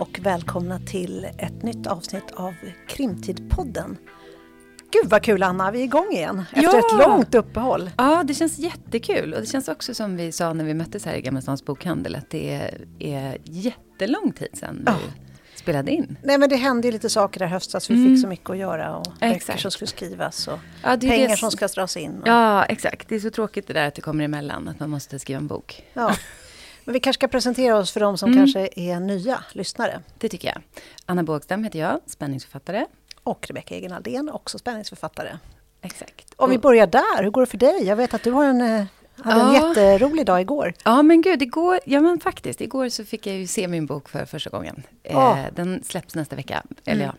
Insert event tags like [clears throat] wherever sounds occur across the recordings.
och välkomna till ett nytt avsnitt av Krimtidpodden. Gud vad kul Anna, vi är igång igen efter Ja! ett långt uppehåll. Ja, det känns jättekul. Och det känns också som vi sa när vi möttes här i Gamla Stans bokhandel, att det är, är jättelång tid sedan Ja. vi spelade in. Nej men det hände ju lite saker där höstas, vi Mm. fick så mycket att göra och böcker som skulle skrivas och Ja, pengar det som ska dras in. Och, Ja, exakt. Det är så tråkigt det där att det kommer emellan, att man måste skriva en bok. ja. [laughs] Men vi kanske ska presentera oss för de som Mm. kanske är nya lyssnare. Det tycker jag. Anna Bågstam heter jag, spänningsförfattare. Och Rebecka Egen Aldén, också spänningsförfattare. Exakt. Om vi börjar där, hur går det för dig? Jag vet att du har en, eh, hade en Ja. jätterolig dag igår. Ja, men gud, igår, ja men faktiskt, igår så fick jag ju se min bok för första gången. Ja. Eh, den släpps nästa vecka, eller Mm.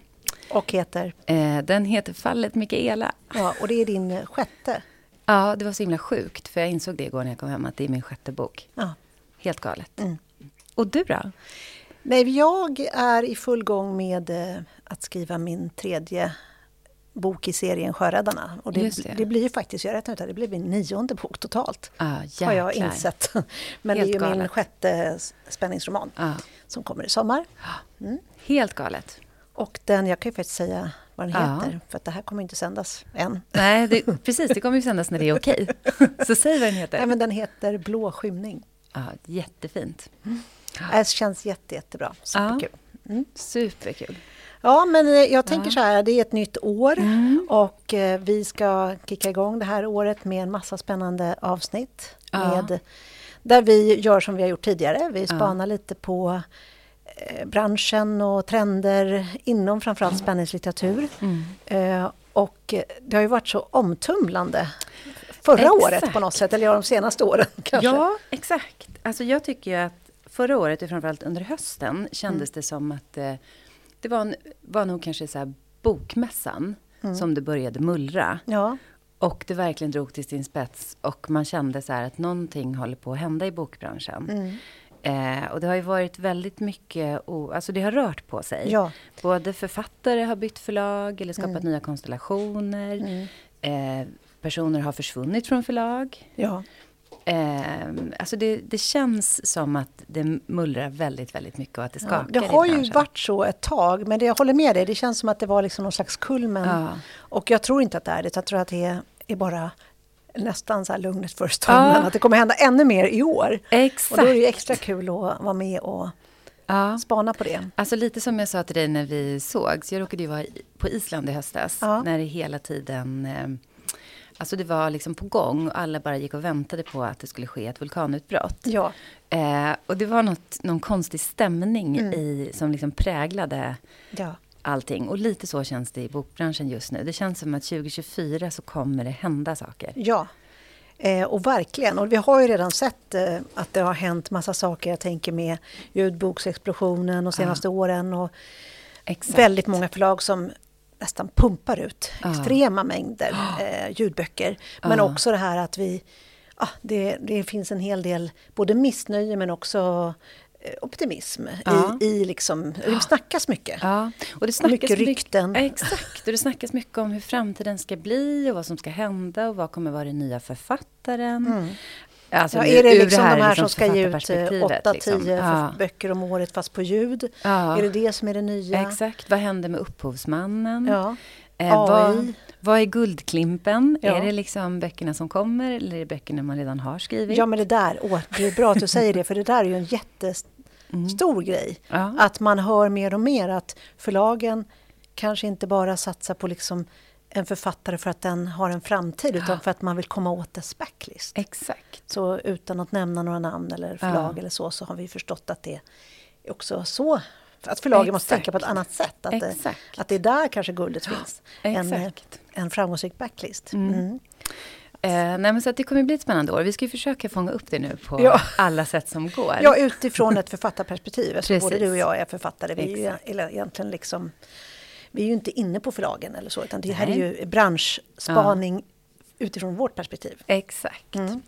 Och heter, ja. Eh, den heter Fallet Mikaela. ja, och det är din sjätte. Ja, det var så himla sjukt, för jag insåg det igår när jag kom hem, att det är min sjätte bok. Ja. Helt galet. Mm. Och du då? Nej, jag är i full gång med eh, att skriva min tredje bok i serien Sjöräddarna. Och det, det. det. blir ju faktiskt, jag räknar ut det, blir min nionde bok totalt. Ah, Har jag insett. [laughs] Men Helt det är ju min galet. sjätte s- spänningsroman Ja, som kommer i sommar. helt galet. Och den, jag kan ju faktiskt säga vad den Ja. heter, för det här kommer inte sändas än. Nej, det, [laughs] precis. Det kommer ju sändas när det är okej. [laughs] Så säg vad den heter. Nej, men den heter Blå skymning. Ja, jättefint. Det känns jätte, jättebra. Superkul. Mm. Superkul. Ja, men eh, jag tänker Ja. så här, det är ett nytt år Mm. och eh, vi ska kicka igång det här året med en massa spännande avsnitt. Ja. Med, där vi gör som vi har gjort tidigare, vi Ja. spanar lite på eh, branschen och trender inom framförallt spänningslitteratur. Mm. Och det har ju varit så omtumlande förra Exakt. året på något sätt, eller de senaste åren [laughs] kanske. Ja, exakt. Alltså jag tycker ju att förra året, och framförallt under hösten, kändes Mm. det som att eh, det var, en, var nog kanske så här bokmässan Mm. som det började mullra. Ja, Och det verkligen drog till sin spets. Och man kände så här att någonting håller på att hända i bokbranschen. mm. Eh, och det har ju varit väldigt mycket, o- alltså det har rört på sig. ja. Både författare har bytt förlag eller skapat Mm. nya konstellationer. Mm. Eh, personer har försvunnit från förlag. ja. Eh, alltså det, det känns som att det mullrar väldigt, väldigt mycket och att det Ja, skakar det i har ju varit så ett tag, men det, jag håller med dig. Det känns som att det var liksom någon slags kulmen. Ja. Och jag tror inte att det är det. Jag tror att det är, är bara nästan så här lugnet för stunden. Ja. Att det kommer hända ännu mer i år. Exakt. Och då är det extra kul att vara med och ja. spana på det. Alltså lite som jag sa till dig när vi sågs. Jag råkade ju vara på Island i höstas. Ja. När det hela tiden... Alltså det var liksom på gång och alla bara gick och väntade på att det skulle ske ett vulkanutbrott. Ja, Eh, och det var något, någon konstig stämning Mm. i, som liksom präglade ja. allting. Och lite så känns det i bokbranschen just nu. Det känns som att 2024 så kommer det hända saker. ja. Eh, och verkligen. Och vi har ju redan sett eh, att det har hänt massa saker. Jag tänker med ljudboksexplosionen de senaste åren. Och Exakt. väldigt många förlag som nästan pumpar ut Ja. extrema mängder eh, ljudböcker. Men Ja. också det här att vi... Ah, det, det finns en hel del både missnöje men också eh, optimism Ja. i, i liksom... Det snackas mycket. Ja, och det snackas Mycket rykten. Exakt, och det snackas mycket om hur framtiden ska bli och vad som ska hända och vad kommer vara den nya författaren. Mm. Alltså, Ja, är det liksom de här liksom som ska ge ut författarperspektivet, 8-10 liksom. Ja. böcker om året fast på ljud? Ja. Är det det som är det nya? Exakt, vad händer med upphovsmannen? Ja. Eh, vad, vad är Guldklimpen? Är det liksom böckerna som kommer eller är det böckerna man redan har skrivit? ja, men det där, åh, det är bra att du säger det, för det där är ju en jättestor Mm. grej. Att man hör mer och mer att förlagen kanske inte bara satsar på liksom en författare för att den har en framtid, utan för att man vill komma åt dess backlist. Exakt. Så utan att nämna några namn eller förlag Ja. eller så, så har vi förstått att det är också så. Att förlagen måste tänka på ett annat sätt. Att, det, att det är där kanske guldet finns. En, en framgångsrik backlist. Mm. Mm. Eh, nej, men så att det kommer bli ett spännande år. Vi ska ju försöka fånga upp det nu på Ja. alla sätt som går. Ja, utifrån ett författarperspektiv. Eftersom både du och jag är författare. Vi är ju Exakt. eller egentligen liksom... Vi är ju inte inne på förlagen eller så, utan det här är Nej. ju branschspaning utifrån vårt perspektiv. Exakt. Mm.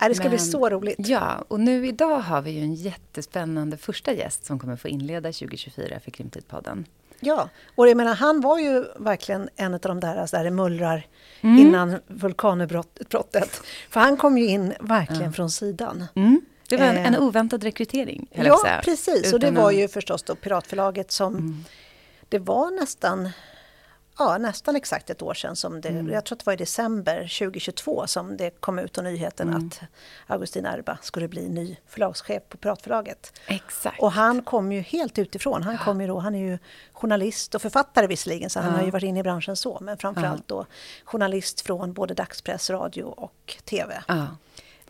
Nej, det ska bli Men- så roligt. Ja, och nu idag har vi ju en jättespännande första gäst som kommer få inleda 2024 för Krimtidpodden. Ja, och jag menar, han var ju verkligen en av de där, alltså där det mullrar Mm. innan vulkanutbrottet. För han kom ju in verkligen från sidan. Mm. Det var en, en oväntad rekrytering. Ja, precis. Utan och det var ju förstås då Piratförlaget som... Det var nästan ja, nästan exakt ett år sedan. Som det, mm. Jag tror att det var i december 2022 som det kom ut och nyheten mm. att Augustin Erba skulle bli ny förlagschef på Piratförlaget. Exakt. Och han kom ju helt utifrån. Han, kom ju då, han är ju journalist och författare visserligen, så han har ju varit inne i branschen så. Men framförallt då journalist från både dagspress, radio och TV.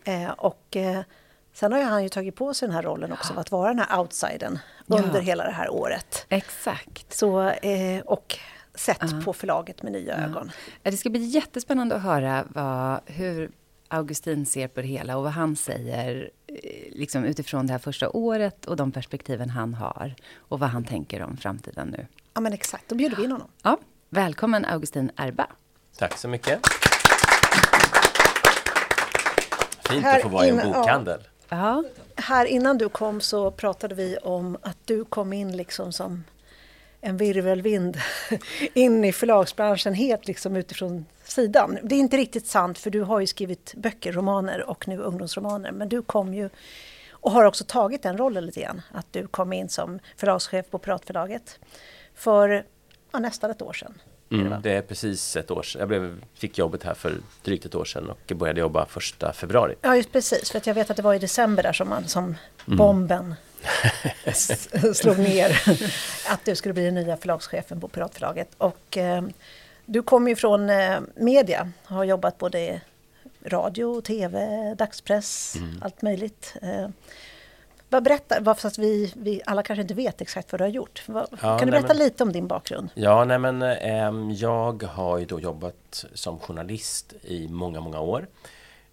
Eh, och eh, Sen har ju han ju tagit på sig den här rollen också, ja. att vara den här outsidern ja. under hela det här året. Exakt. Så, eh, och sett uh. på förlaget med nya uh. ögon. Det ska bli jättespännande att höra vad, hur Augustin ser på det hela och vad han säger eh, liksom utifrån det här första året och de perspektiven han har och vad han tänker om framtiden nu. Ja men exakt, då bjuder vi in honom. Ja, välkommen Augustin Erba. Tack så mycket. Fint att få vara i en bokhandel. Ja. Här innan du kom så pratade vi om att du kom in liksom som en virvelvind [laughs] in i förlagsbranschen helt liksom utifrån sidan. Det är inte riktigt sant för du har ju skrivit böcker, romaner och nu ungdomsromaner. Men du kom ju och har också tagit den rollen lite grann. Att du kom in som förlagschef på Piratförlaget för ja, nästan ett år sedan. Mm, det är precis ett år sedan. Jag blev, fick jobbet här för drygt ett år sedan och började jobba första februari. Ja, just precis. För att jag vet att det var i december där som, man, som mm. bomben [laughs] slog ner att du skulle bli den nya förlagschefen på Piratförlaget. Och eh, du kommer ju från eh, media, har jobbat både radio, tv, dagspress, mm. allt möjligt. Eh, vad berätta, att vi, vi alla kanske inte vet exakt vad du har gjort. Vad, ja, kan du berätta men, lite om din bakgrund? Ja, nej men eh, jag har ju då jobbat som journalist i många, många år.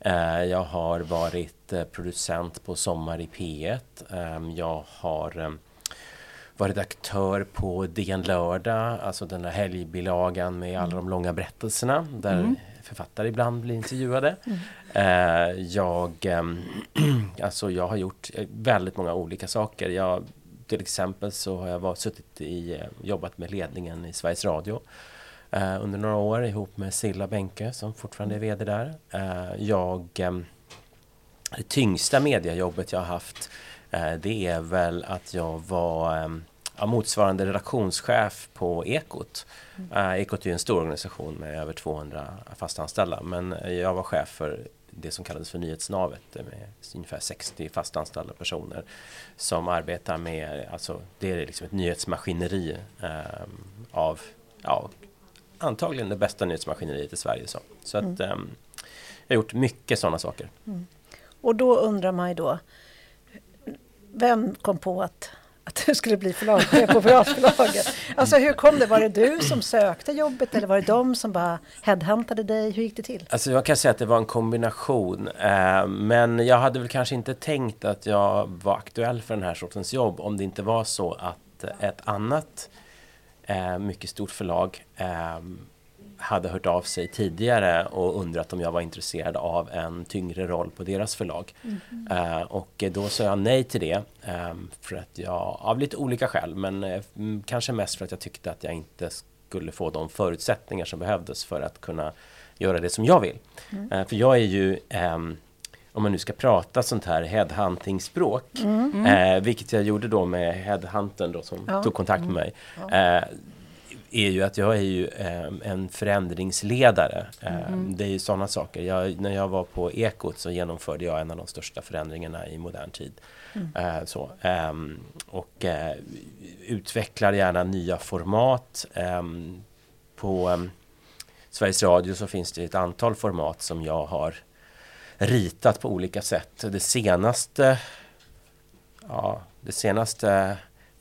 Eh, jag har varit eh, producent på Sommar i P1. Ehm, jag har ehm, varit redaktör på DN Lördag, alltså den där helgbilagan med alla mm. de långa berättelserna där mm. författare ibland blir intervjuade. Eh, jag, ehm, [clears throat] alltså jag har gjort väldigt många olika saker. Jag, till exempel så har jag var, suttit i, jobbat med ledningen i Sveriges Radio eh, under några år ihop med Silla Bänke som fortfarande är VD där. Eh, jag, eh, det tyngsta mediajobbet jag har haft eh, det är väl att jag var eh, motsvarande redaktionschef på Ekot. Mm. Eh, Ekot är en stor organisation med över 200 fasta anställda men jag var chef för det som kallades för nyhetsnavet med ungefär 60 fastanställda personer som arbetar med, alltså det är liksom ett nyhetsmaskineri eh, av ja, antagligen det bästa nyhetsmaskineriet i Sverige. Så, så att, mm. um, jag har gjort mycket sådana saker. Mm. Och då undrar man ju då, vem kom på att, att du skulle bli förlagschef på Piratförlaget? Alltså hur kom det? Var det du som sökte jobbet eller var det de som bara headhuntade dig? Hur gick det till? Alltså jag kan säga att det var en kombination. Eh, men jag hade väl kanske inte tänkt att jag var aktuell för den här sortens jobb om det inte var så att ett annat eh, mycket stort förlag eh, hade hört av sig tidigare och undrat om jag var intresserad av en tyngre roll på deras förlag. Mm. Och då sa jag nej till det eh, för att jag, av lite olika skäl, men eh, kanske mest för att jag tyckte att jag inte skulle få de förutsättningar som behövdes för att kunna göra det som jag vill. Mm. Eh, för jag är ju ehm, om man nu ska prata sånt här headhunting-språk, mm. eh, vilket jag gjorde då med headhuntern då som ja. tog kontakt med mig, eh, är ju att jag är ju eh, en förändringsledare. Mm. Det är ju sådana saker. Jag, när jag var på Ekot så genomförde jag en av de största förändringarna i modern tid. Mm. Eh, så, ehm, och eh, utvecklar gärna nya format. Ehm, på Sveriges Radio så finns det ett antal format som jag har ritat på olika sätt. Det senaste, ja, det senaste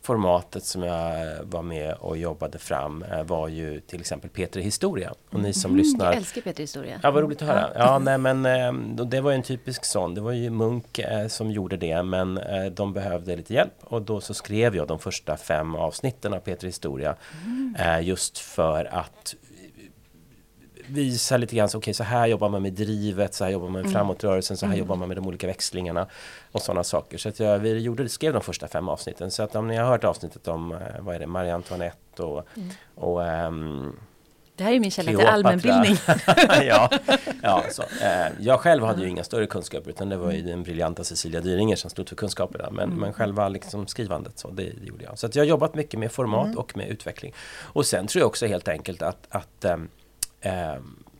formatet som jag var med och jobbade fram eh, var ju till exempel Peter Historia. Och ni som mm, lyssnar... Jag älskar Peter Historia. Ja, vad roligt att höra. Ja, nej, men eh, det var ju en typisk sån. Det var ju Munk eh, som gjorde det, men de behövde lite hjälp. Och då så skrev jag de första fem avsnitten av Peter Historia. Mm. Just för att visa lite grann, så, okay, så här jobbar man med drivet, så här jobbar man med mm. framåtrörelsen, så här mm. jobbar man med de olika växlingarna och sådana saker. Så att jag, vi gjorde, skrev de första fem avsnitten. Så att om ni har hört avsnittet om, eh, vad är det, Marie Antoinette och, mm. och um, Det här är min källa till allmänbildning. [laughs] ja, ja, så, eh, jag själv hade ju inga större kunskaper utan det var ju den briljanta Cecilia Dyringer som stod för kunskaperna. Men, mm. men själva liksom skrivandet, så, det, det, gjorde jag. Så jag har jobbat mycket med format mm. och med utveckling. Och sen tror jag också helt enkelt att, att eh,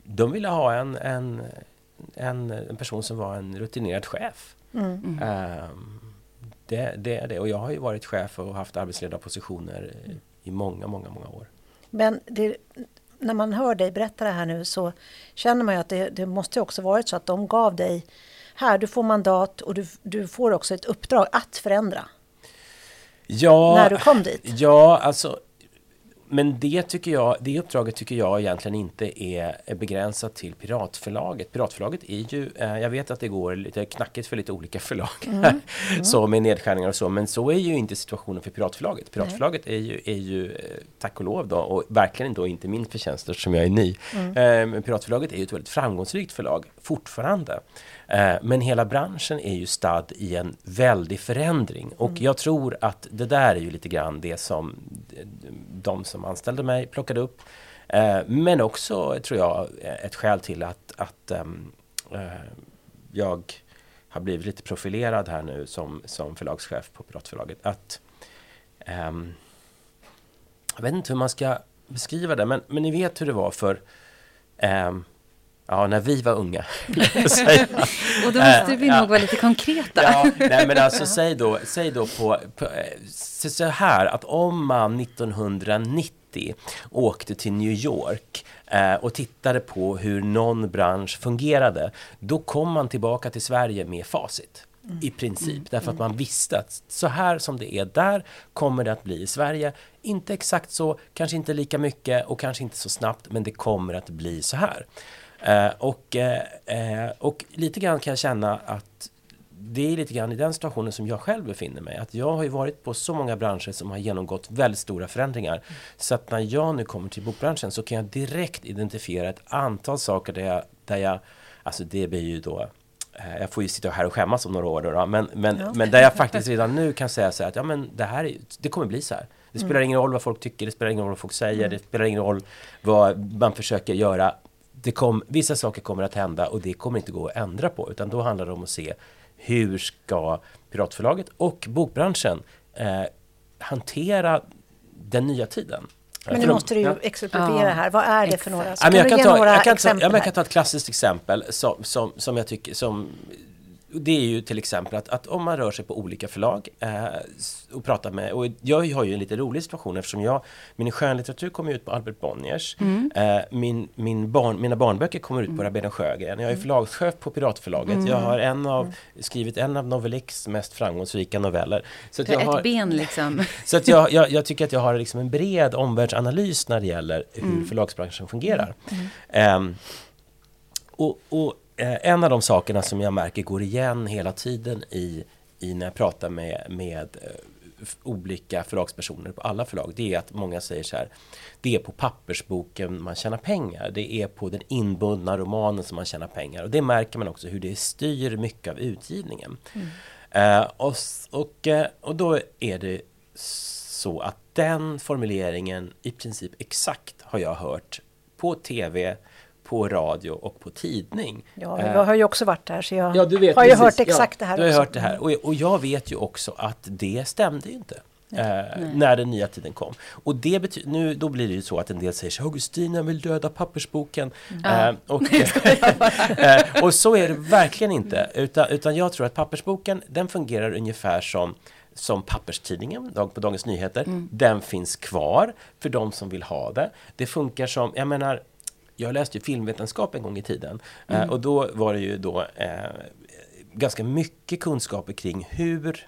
de ville ha en, en, en, en, person som var en rutinerad chef. Mm. Eh, det, det är det. Och jag har ju varit chef och haft arbetsledarpositioner i många, många, många år. Men det, när man hör dig berätta det här nu så känner man ju att det, det måste också varit så att de gav dig här, du får mandat och du, du får också ett uppdrag att förändra. Ja, när du kom dit. Ja, alltså men det, tycker jag, det uppdraget tycker jag egentligen inte är begränsat till Piratförlaget. Piratförlaget är ju, eh, jag vet att det går lite knackigt för lite olika [laughs] förlag mm. Mm. så med nedskärningar och så, men så är ju inte situationen för Piratförlaget. Piratförlaget är ju, är ju, eh, tack och lov då, och verkligen då inte min förtjänst eftersom jag är ny. Mm. Eh, Piratförlaget är ju ett väldigt framgångsrikt förlag fortfarande. Eh, men hela branschen är ju stadd i en väldig förändring och mm. jag tror att det där är ju lite grann det som de som anställde mig plockade upp. Eh, men också, tror jag, ett skäl till att, att ehm, eh, jag har blivit lite profilerad här nu som, som förlagschef på Piratförlaget. Att, um, jag vet inte hur man ska beskriva det, men, men ni vet hur det var för um, Ja, när vi var unga. [laughs] [laughs] och då måste vi nog vara lite konkreta. ja, nej, men alltså säg då, säg då på, på så här att om man 1990 åkte till New York eh, och tittade på hur någon bransch fungerade, då kom man tillbaka till Sverige med facit. Mm. I princip, mm. därför att man visste att så här som det är där kommer det att bli i Sverige. Inte exakt så, kanske inte lika mycket och kanske inte så snabbt, men det kommer att bli så här. Eh, och, eh, eh, och lite grann kan jag känna att det är lite grann i den situationen som jag själv befinner mig. Att jag har ju varit på så många branscher som har genomgått väldigt stora förändringar. Mm. Så att när jag nu kommer till bokbranschen så kan jag direkt identifiera ett antal saker där jag, där jag alltså det blir ju då jag får ju sitta här och skämmas om några år då, men, men, ja. men där jag [laughs] faktiskt redan nu kan säga så här att ja men det här är, det kommer bli så här. Det spelar mm. ingen roll vad folk tycker, det spelar ingen roll vad folk säger, mm. det spelar ingen roll vad man försöker göra det kom, vissa saker kommer att hända och det kommer inte gå att ändra på utan då handlar det om att se hur ska Piratförlaget och bokbranschen eh, hantera den nya tiden. Men nu måste du ju ja. exemplifiera här. Vad är det för några? Ja, jag, kan ta, jag, kan ta, ja, jag kan ta ett klassiskt exempel som, som, som jag tycker som det är ju till exempel att, att om man rör sig på olika förlag eh, och pratar med, och jag har ju en lite rolig situation eftersom jag, min skönlitteratur kommer ut på Albert Bonniers, mm. eh, min, min barn, mina barnböcker kommer ut på mm. Rabén Sjögren, jag är förlagschef på Piratförlaget, mm. jag har en av, skrivit en av Novelix mest framgångsrika noveller. Så att jag ett har, ben liksom. [laughs] Så att jag, jag, jag, tycker att jag har liksom en bred omvärldsanalys när det gäller hur mm. förlagsbranschen fungerar. Eh, och, och en av de sakerna som jag märker går igen hela tiden i, i när jag pratar med, med uh, olika förlagspersoner på alla förlag, det är att många säger så här, det är på pappersboken man tjänar pengar, det är på den inbundna romanen som man tjänar pengar och det märker man också hur det styr mycket av utgivningen. Mm. Uh, och, och, och då är det så att den formuleringen i princip exakt har jag hört på tv, på radio och på tidning. Ja, jag har ju också varit där så jag ja, du vet, har ju hört exakt ja, det här. Du har också. hört det här och, och jag vet ju också att det stämde ju inte. Eh, när den nya tiden kom. Och det betyder, nu då blir det ju så att en del säger så Augustina vill döda pappersboken. Mm. Eh, och, [laughs] [laughs] eh, och så är det verkligen inte. Utan, utan jag tror att pappersboken den fungerar ungefär som som papperstidningen på Dagens Nyheter. Mm. Den finns kvar för de som vill ha det. Det funkar som, jag menar, jag läste ju filmvetenskap en gång i tiden eh, mm. och då var det ju då eh, ganska mycket kunskaper kring hur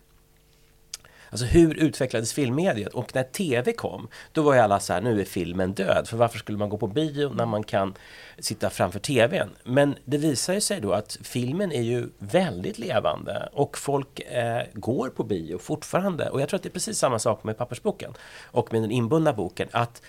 Alltså hur utvecklades filmmediet? Och när TV kom, då var ju alla så här, nu är filmen död. För varför skulle man gå på bio när man kan sitta framför TVn? Men det visar ju sig då att filmen är ju väldigt levande och folk eh, går på bio fortfarande. Och jag tror att det är precis samma sak med pappersboken och med den inbundna boken. Att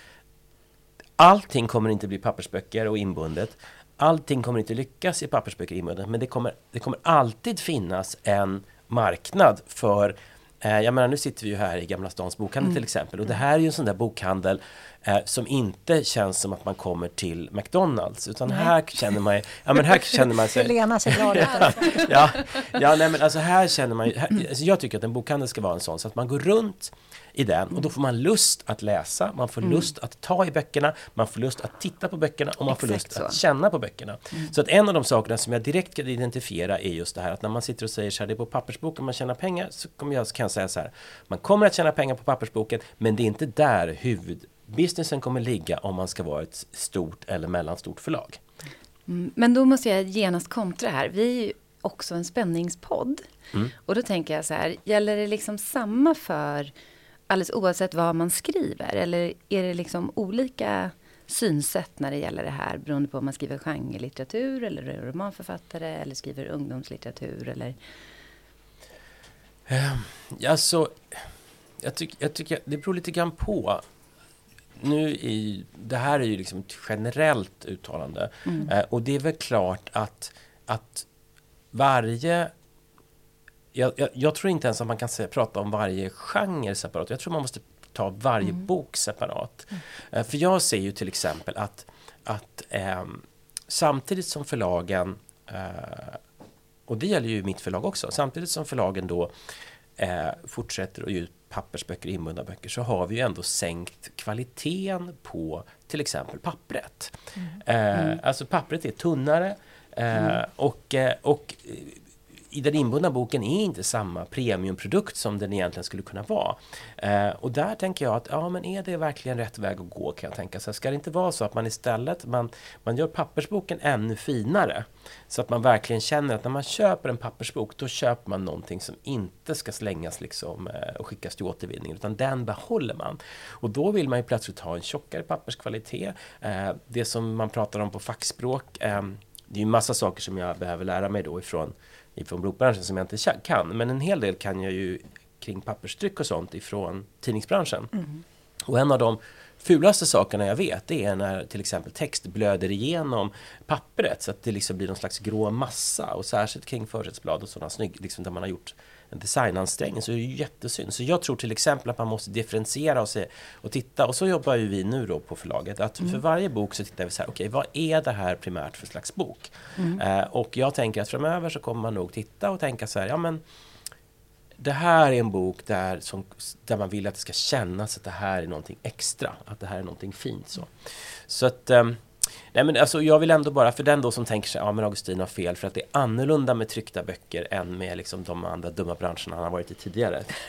Allting kommer inte bli pappersböcker och inbundet. Allting kommer inte lyckas i pappersböcker och inbundet. Men det kommer, det kommer alltid finnas en marknad för eh, jag menar, nu sitter vi ju här i Gamla Stans bokhandel mm. till exempel och det här är ju en sån där bokhandel eh, som inte känns som att man kommer till McDonalds. Utan här känner man ja men här känner man sig... Lena ser glad ut. [laughs] ja, ja nej, men alltså här känner man här, alltså jag tycker att en bokhandel ska vara en sån så att man går runt i den och då får man lust att läsa, man får mm. lust att ta i böckerna, man får lust att titta på böckerna och man Exakt får lust så. att känna på böckerna. Mm. Så att en av de sakerna som jag direkt kan identifiera är just det här att när man sitter och säger så här, det är på pappersboken man tjänar pengar, så kommer jag, kan jag säga så här, man kommer att tjäna pengar på pappersboken, men det är inte där huvudbusinessen kommer ligga om man ska vara ett stort eller mellanstort förlag. Mm, men då måste jag genast kontra här. Vi är ju också en spänningspodd. Mm. Och då tänker jag så här, gäller det liksom samma för alldeles oavsett vad man skriver? Eller är det liksom olika synsätt när det gäller det här beroende på om man skriver genrelitteratur eller är romanförfattare eller skriver ungdomslitteratur eller? Um, alltså, jag, tyck, jag tycker det beror lite grann på. Nu är, det här är ju liksom ett generellt uttalande mm. uh, och det är väl klart att, att varje jag, jag, jag, tror inte ens att man kan säga, prata om varje genre separat. Jag tror man måste ta varje mm. bok separat. Mm. Uh, för jag ser ju till exempel att, att um, samtidigt som förlagen, uh, och det gäller ju mitt förlag också, samtidigt som förlagen då uh, fortsätter att ge ut pappersböcker, inbundna böcker, så har vi ju ändå sänkt kvaliteten på till exempel pappret. Mm. Mm. Alltså pappret är tunnare mm. och, och i den inbundna boken är inte samma premiumprodukt som den egentligen skulle kunna vara. Eh, och där tänker jag att, ja men är det verkligen rätt väg att gå kan jag tänka. Så ska det inte vara så att man istället, man, man gör pappersboken ännu finare. Så att man verkligen känner att när man köper en pappersbok, då köper man någonting som inte ska slängas liksom, eh, och skickas till återvinning, utan den behåller man. Och då vill man ju plötsligt ha en tjockare papperskvalitet. Eh, det som man pratar om på fackspråk, eh, det är ju massa saker som jag behöver lära mig då ifrån ifrån bokbranschen som jag inte kan. Men en hel del kan jag ju kring papperstryck och sånt ifrån tidningsbranschen. Mm. Och en av de fulaste sakerna jag vet det är när till exempel text blöder igenom pappret så att det liksom blir någon slags grå massa och särskilt kring försättsblad och sådana snygg, liksom där man har gjort designansträngning så är det ju jättesynd. Så jag tror till exempel att man måste differentiera och, se, och titta och så jobbar ju vi nu då på förlaget att mm. för varje bok så tittar vi så här, okej okay, vad är det här primärt för slags bok? Mm. Eh, och jag tänker att framöver så kommer man nog titta och tänka så här, ja men det här är en bok där, som, där man vill att det ska kännas att det här är någonting extra, att det här är någonting fint. Så, så att um, Nej men alltså jag vill ändå bara, för den då som tänker sig, ja men Augustin har fel för att det är annorlunda med tryckta böcker än med liksom de andra dumma branscherna han har varit i tidigare. [laughs]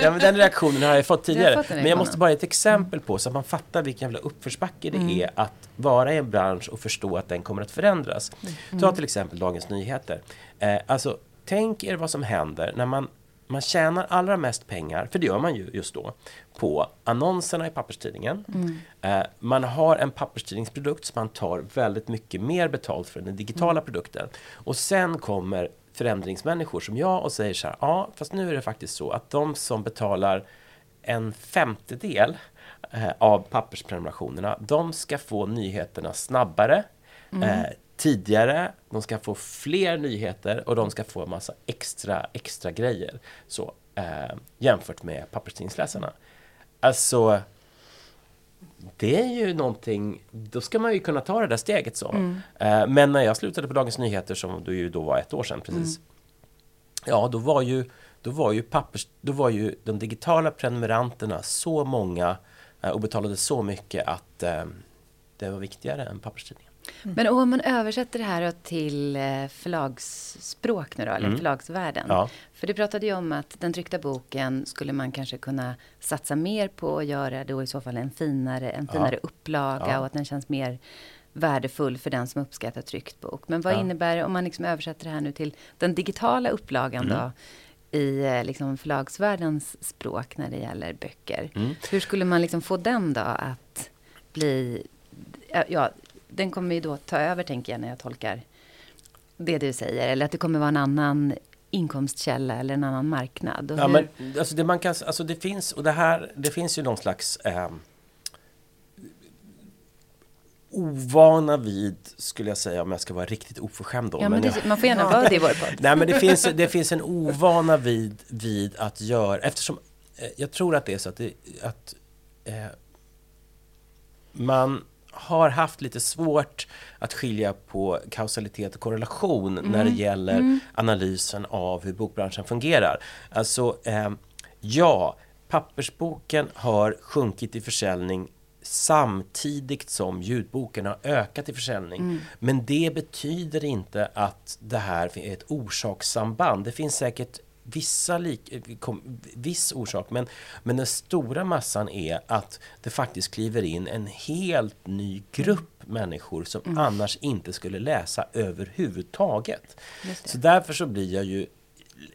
ja men den reaktionen har jag fått tidigare. Jag men jag måste bara ge ett exempel på så att man fattar vilken jävla uppförsbacke det mm. är att vara i en bransch och förstå att den kommer att förändras. Mm. Ta till exempel Dagens Nyheter. Eh, alltså tänk er vad som händer när man man tjänar allra mest pengar, för det gör man ju just då, på annonserna i papperstidningen. Mm. Eh, man har en papperstidningsprodukt som man tar väldigt mycket mer betalt för än den digitala mm. produkten. Och sen kommer förändringsmänniskor som jag och säger så här, ja, fast nu är det faktiskt så att de som betalar en femtedel eh, av pappersprenumerationerna, de ska få nyheterna snabbare, mm. eh, tidigare, de ska få fler nyheter och de ska få en massa extra, extra grejer så, eh, jämfört med papperstidningsläsarna. Alltså, det är ju någonting, då ska man ju kunna ta det där steget så. Mm. Eh, men när jag slutade på Dagens Nyheter, som då ju då var ett år sedan precis, mm. ja då var ju då var ju, pappers, då var ju de digitala prenumeranterna så många eh, och betalade så mycket att eh, det var viktigare än papperstidningen. Mm. Men om man översätter det här till eh, förlagsspråk nu då, eller mm. förlagsvärlden. Ja. För du pratade ju om att den tryckta boken skulle man kanske kunna satsa mer på att göra då i så fall en finare, en finare ja. upplaga ja. och att den känns mer värdefull för den som uppskattar tryckt bok. Men vad innebär det om man liksom översätter det här nu till den digitala upplagan mm. då? i eh, liksom förlagsvärldens språk när det gäller böcker. Mm. Hur skulle man liksom få den då att bli ja, den kommer ju då ta över, tänker jag, när jag tolkar det du säger. Eller att det kommer vara en annan inkomstkälla eller en annan marknad. ja, men, alltså det, man kan, alltså det finns, och det här, det finns ju någon slags eh, ovana vid, skulle jag säga, om jag ska vara riktigt oförskämd då. Ja, men, men det, man får gärna vara det i vår podd. Nej, men det finns, det finns en ovana vid, vid att göra, eftersom eh, jag tror att det är så att, det, att eh, man har haft lite svårt att skilja på kausalitet och korrelation mm. när det gäller mm. analysen av hur bokbranschen fungerar. Alltså, eh, ja, pappersboken har sjunkit i försäljning samtidigt som ljudboken har ökat i försäljning. Mm. Men det betyder inte att det här är ett orsakssamband. Det finns säkert vissa lik, viss orsak, men, men den stora massan är att det faktiskt kliver in en helt ny grupp människor som mm. annars inte skulle läsa överhuvudtaget. Så därför så blir jag ju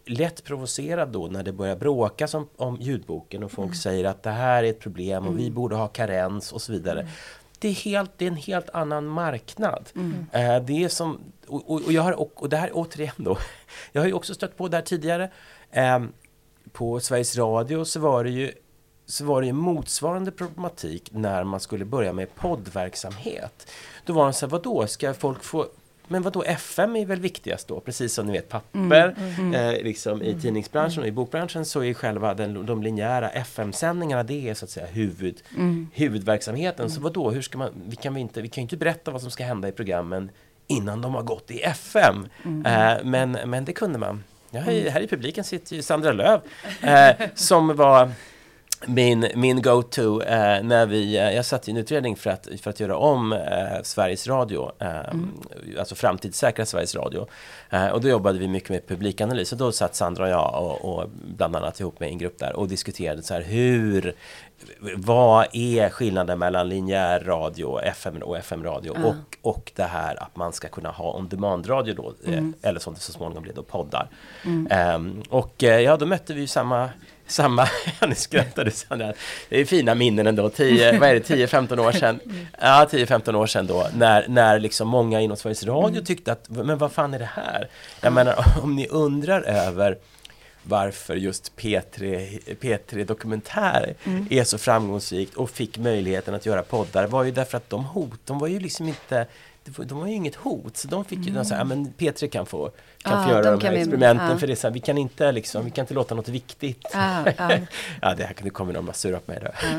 lätt provocerad då när det börjar bråkas om, om ljudboken och folk mm. säger att det här är ett problem och mm. vi borde ha karens och så vidare. Det är, helt, det är en helt annan marknad. Mm. Eh, det är som, och, och, jag har, och, och det här återigen då, [laughs] jag har ju också stött på det här tidigare. Eh, på Sveriges Radio så var det ju så var det ju motsvarande problematik när man skulle börja med poddverksamhet. Då var de så här, vadå, ska folk få men vad då FM är väl viktigast då? Precis som ni vet papper, mm, mm, mm. eh, liksom i mm, tidningsbranschen och i bokbranschen så är själva den, de linjära FM-sändningarna det är så att säga huvud, mm. huvudverksamheten. Så vad då? hur ska man, vi kan vi inte, vi kan inte berätta vad som ska hända i programmen innan de har gått i FM. Eh, men, men det kunde man. Ja, här i publiken sitter ju Sandra Löv eh, som var min, min go-to eh, när vi, eh, jag satt i en utredning för att, för att göra om eh, Sveriges Radio, eh, mm. alltså framtidssäkra Sveriges Radio. Eh, och då jobbade vi mycket med publikanalys och då satt Sandra och jag och, och bland annat ihop med en grupp där och diskuterade så här hur, vad är skillnaden mellan linjär radio, FM och FM-radio mm. och, och det här att man ska kunna ha on-demand-radio då, eh, mm. eller som det så småningom blir då poddar. Mm. Ehm, och ja, då mötte vi samma samma, [laughs] nu skrattade Sandra, det är fina minnen ändå, 10, vad är det, 10-15 år sedan, ja 10-15 år sedan då, när, när liksom många inom Sveriges Radio mm. tyckte att, men vad fan är det här? Jag menar, [laughs] om ni undrar över varför just P3, P3 Dokumentär mm. är så framgångsrikt och fick möjligheten att göra poddar var ju därför att de hot, de var ju liksom inte de var ju inget hot, så de fick ju, mm. de sa, ja men P3 kan få, kan ah, få göra de, de här experimenten, vi, för det är så här, vi kan inte liksom, vi kan inte låta något viktigt. Ah, [laughs] ah. ja, det här kan, det kommer någon att sura på mig då. [laughs]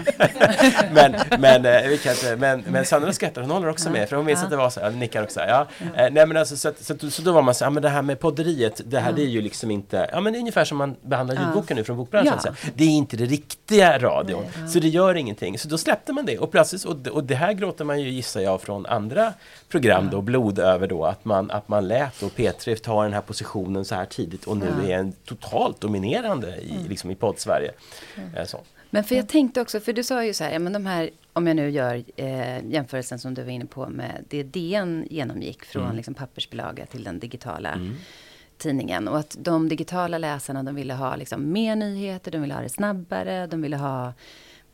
men, men, eh, vi kan inte, men, men Sandra skrattar, hon håller också med, för hon minns att det var så, ja, nickar också, ja. Eh, nej men alltså, så, så, så, så, då var man så, ja men det här med podderiet, det här det är ju liksom inte, ja men det är ungefär som man behandlar ljudboken nu från bokbranschen. Ja. Så, det är inte det riktiga radion, nej, så det gör ingenting. Så då släppte man det och plötsligt, och, och det här gråter man ju gissar jag från andra program då, blod över då, att man, att man lät då P3 ta den här positionen så här tidigt och nu ja. är en totalt dominerande i, mm. liksom i podd-Sverige. Mm. Eh, men för jag tänkte också, för du sa ju så här, ja, men de här, om jag nu gör eh, jämförelsen som du var inne på med det DN genomgick från mm. liksom, pappersbilaga till den digitala mm. tidningen. Och att de digitala läsarna, de ville ha liksom, mer nyheter, de ville ha det snabbare, de ville ha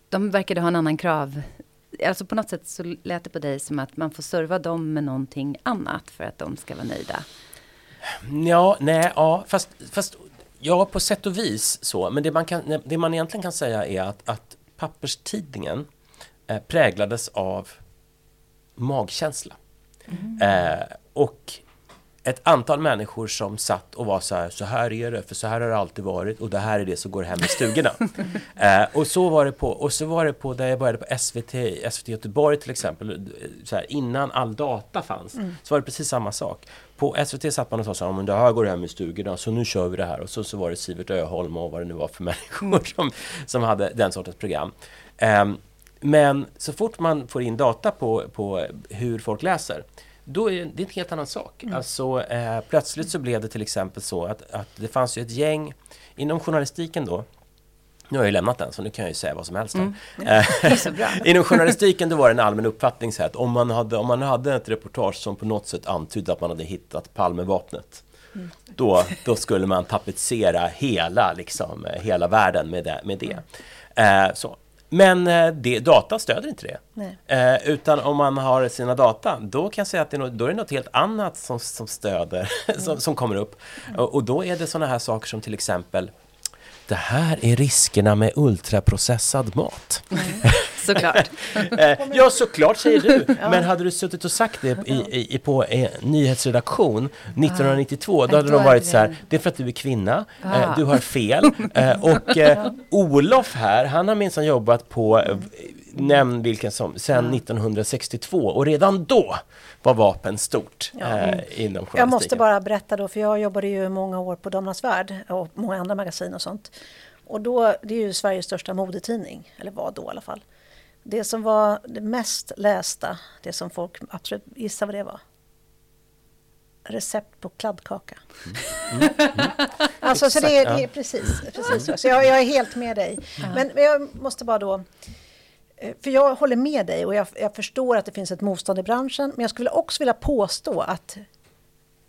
de verkade ha en annan krav alltså på något sätt så lät det på dig som att man får serva dem med någonting annat för att de ska vara nöjda. Ja, nej, ja, fast, fast ja, på sätt och vis så. Men det man, kan, det man egentligen kan säga är att, att papperstidningen eh, präglades av magkänsla. Mm. Eh, och ett antal människor som satt och var så här, så här är det, för så här har det alltid varit och det här är det som går hem i stugorna. [laughs] eh, och, så var det på, och så var det på, där jag började på SVT, SVT Göteborg till exempel, så här, innan all data fanns, mm. så var det precis samma sak. På SVT satt man och sa så här, men det här går hem i stugorna, så nu kör vi det här. Och så, så var det Sivert Öholm och vad det nu var för [laughs] människor mm. som, som hade den sortens program. Eh, men så fort man får in data på, på hur folk läser, då är det en helt annan sak. Mm. Alltså, eh, plötsligt så blev det till exempel så att, att det fanns ju ett gäng inom journalistiken då nu har jag ju lämnat den, så nu kan jag ju säga vad som helst. Mm. [laughs] Eh, [laughs] inom journalistiken då var det en allmän uppfattning så att om man, hade, om man hade ett reportage som på något sätt antydde att man hade hittat Palmevapnet mm. då, då skulle man tapetsera hela, liksom, hela världen med det. Med det. Mm. Eh, så. Men eh, det, data stöder inte det. Eh, utan om man har sina data, då kan jag säga att det är något, då är det något helt annat som, som stöder, mm. som, som, kommer upp. Och, och, då är det sådana här saker som till exempel det här är riskerna med ultraprocessad mat. Mm. Såklart. [laughs] Eh, ja, såklart säger du. [laughs] Men hade du suttit och sagt det i, i, på en nyhetsredaktion 1992, då hade de varit så här, det är för att du är kvinna, eh, du har fel. [laughs] Eh, och Olof här, han har minsann jobbat på nämn vilken som, sedan 1962 och redan då var vapen stort Ja. eh, inom journalistiken. Jag måste bara berätta då, för jag jobbade ju många år på Damernas Värld och många andra magasin och sånt. Och då, det är ju Sveriges största modetidning, eller var då i alla fall. Det som var det mest lästa, det som folk absolut gissa vad det var. Recept på kladdkaka. [laughs] Alltså, så det, det är precis, precis så. Så jag, jag är helt med dig. Men, men jag måste bara då... Eh, för jag håller med dig och jag, jag förstår att det finns ett motstånd i branschen. Men jag skulle också vilja påstå att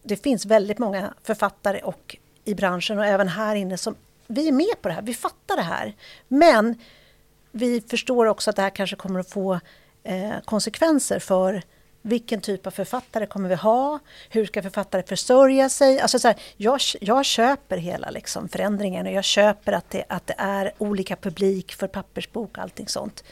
det finns väldigt många författare och i branschen och även här inne som vi är med på det här, vi fattar det här. Men vi förstår också att det här kanske kommer att få eh, konsekvenser för vilken typ av författare kommer vi ha? Hur ska författare försörja sig? Alltså så här, jag, jag köper hela liksom förändringen och jag köper att det, att det är olika publik för pappersbok och allting sånt.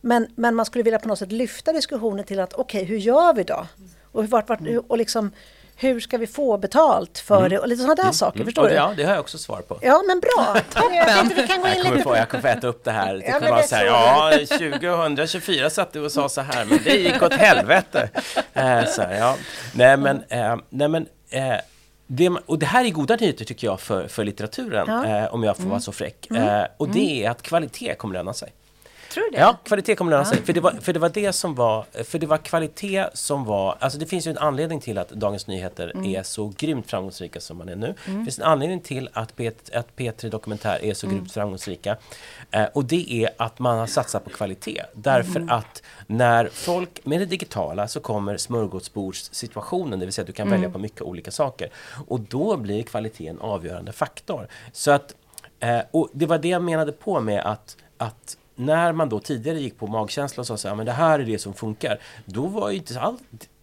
Men, men man skulle vilja på något sätt lyfta diskussionen till att okej, hur gör vi då? Och, vart, vart, och liksom, hur ska vi få betalt för det? Och lite sådana där saker, förstår Och du? ja, det har jag också svar på. Ja, men bra. [laughs] Jag tänkte vi kan gå in Jag kommer, lite få, jag kommer få äta upp det här. Det Ja, vara så här, ja, 2024 satt du och sa så här, men det gick åt helvete. [laughs] Eh, så här, ja. Nej, men, eh, nej, men eh, det, och det här är goda nyheter tycker jag för, för litteraturen, Ja. Mm. om jag får vara så fräck. Eh, och det är att kvalitet kommer löna sig. Tror du det? Ja, kvalitet kommer löna sig. För det, var, för det var det som var, för det var kvalitet som var, alltså det finns ju en anledning till att Dagens Nyheter Mm. är så grymt framgångsrika som man är nu. Det finns en anledning till att, P, att P3 Dokumentär är så Mm. grymt framgångsrika. Eh, och det är att man har satsat på kvalitet. Därför Mm. att när folk, med det digitala så kommer smörgåsbordssituationen, det vill säga att du kan Mm. välja på mycket olika saker. Och då blir kvalitet en avgörande faktor. Så att, eh, och det var det jag menade på med att, att när man då tidigare gick på magkänsla och sa så här, men det här är det som funkar. Då var ju inte allt...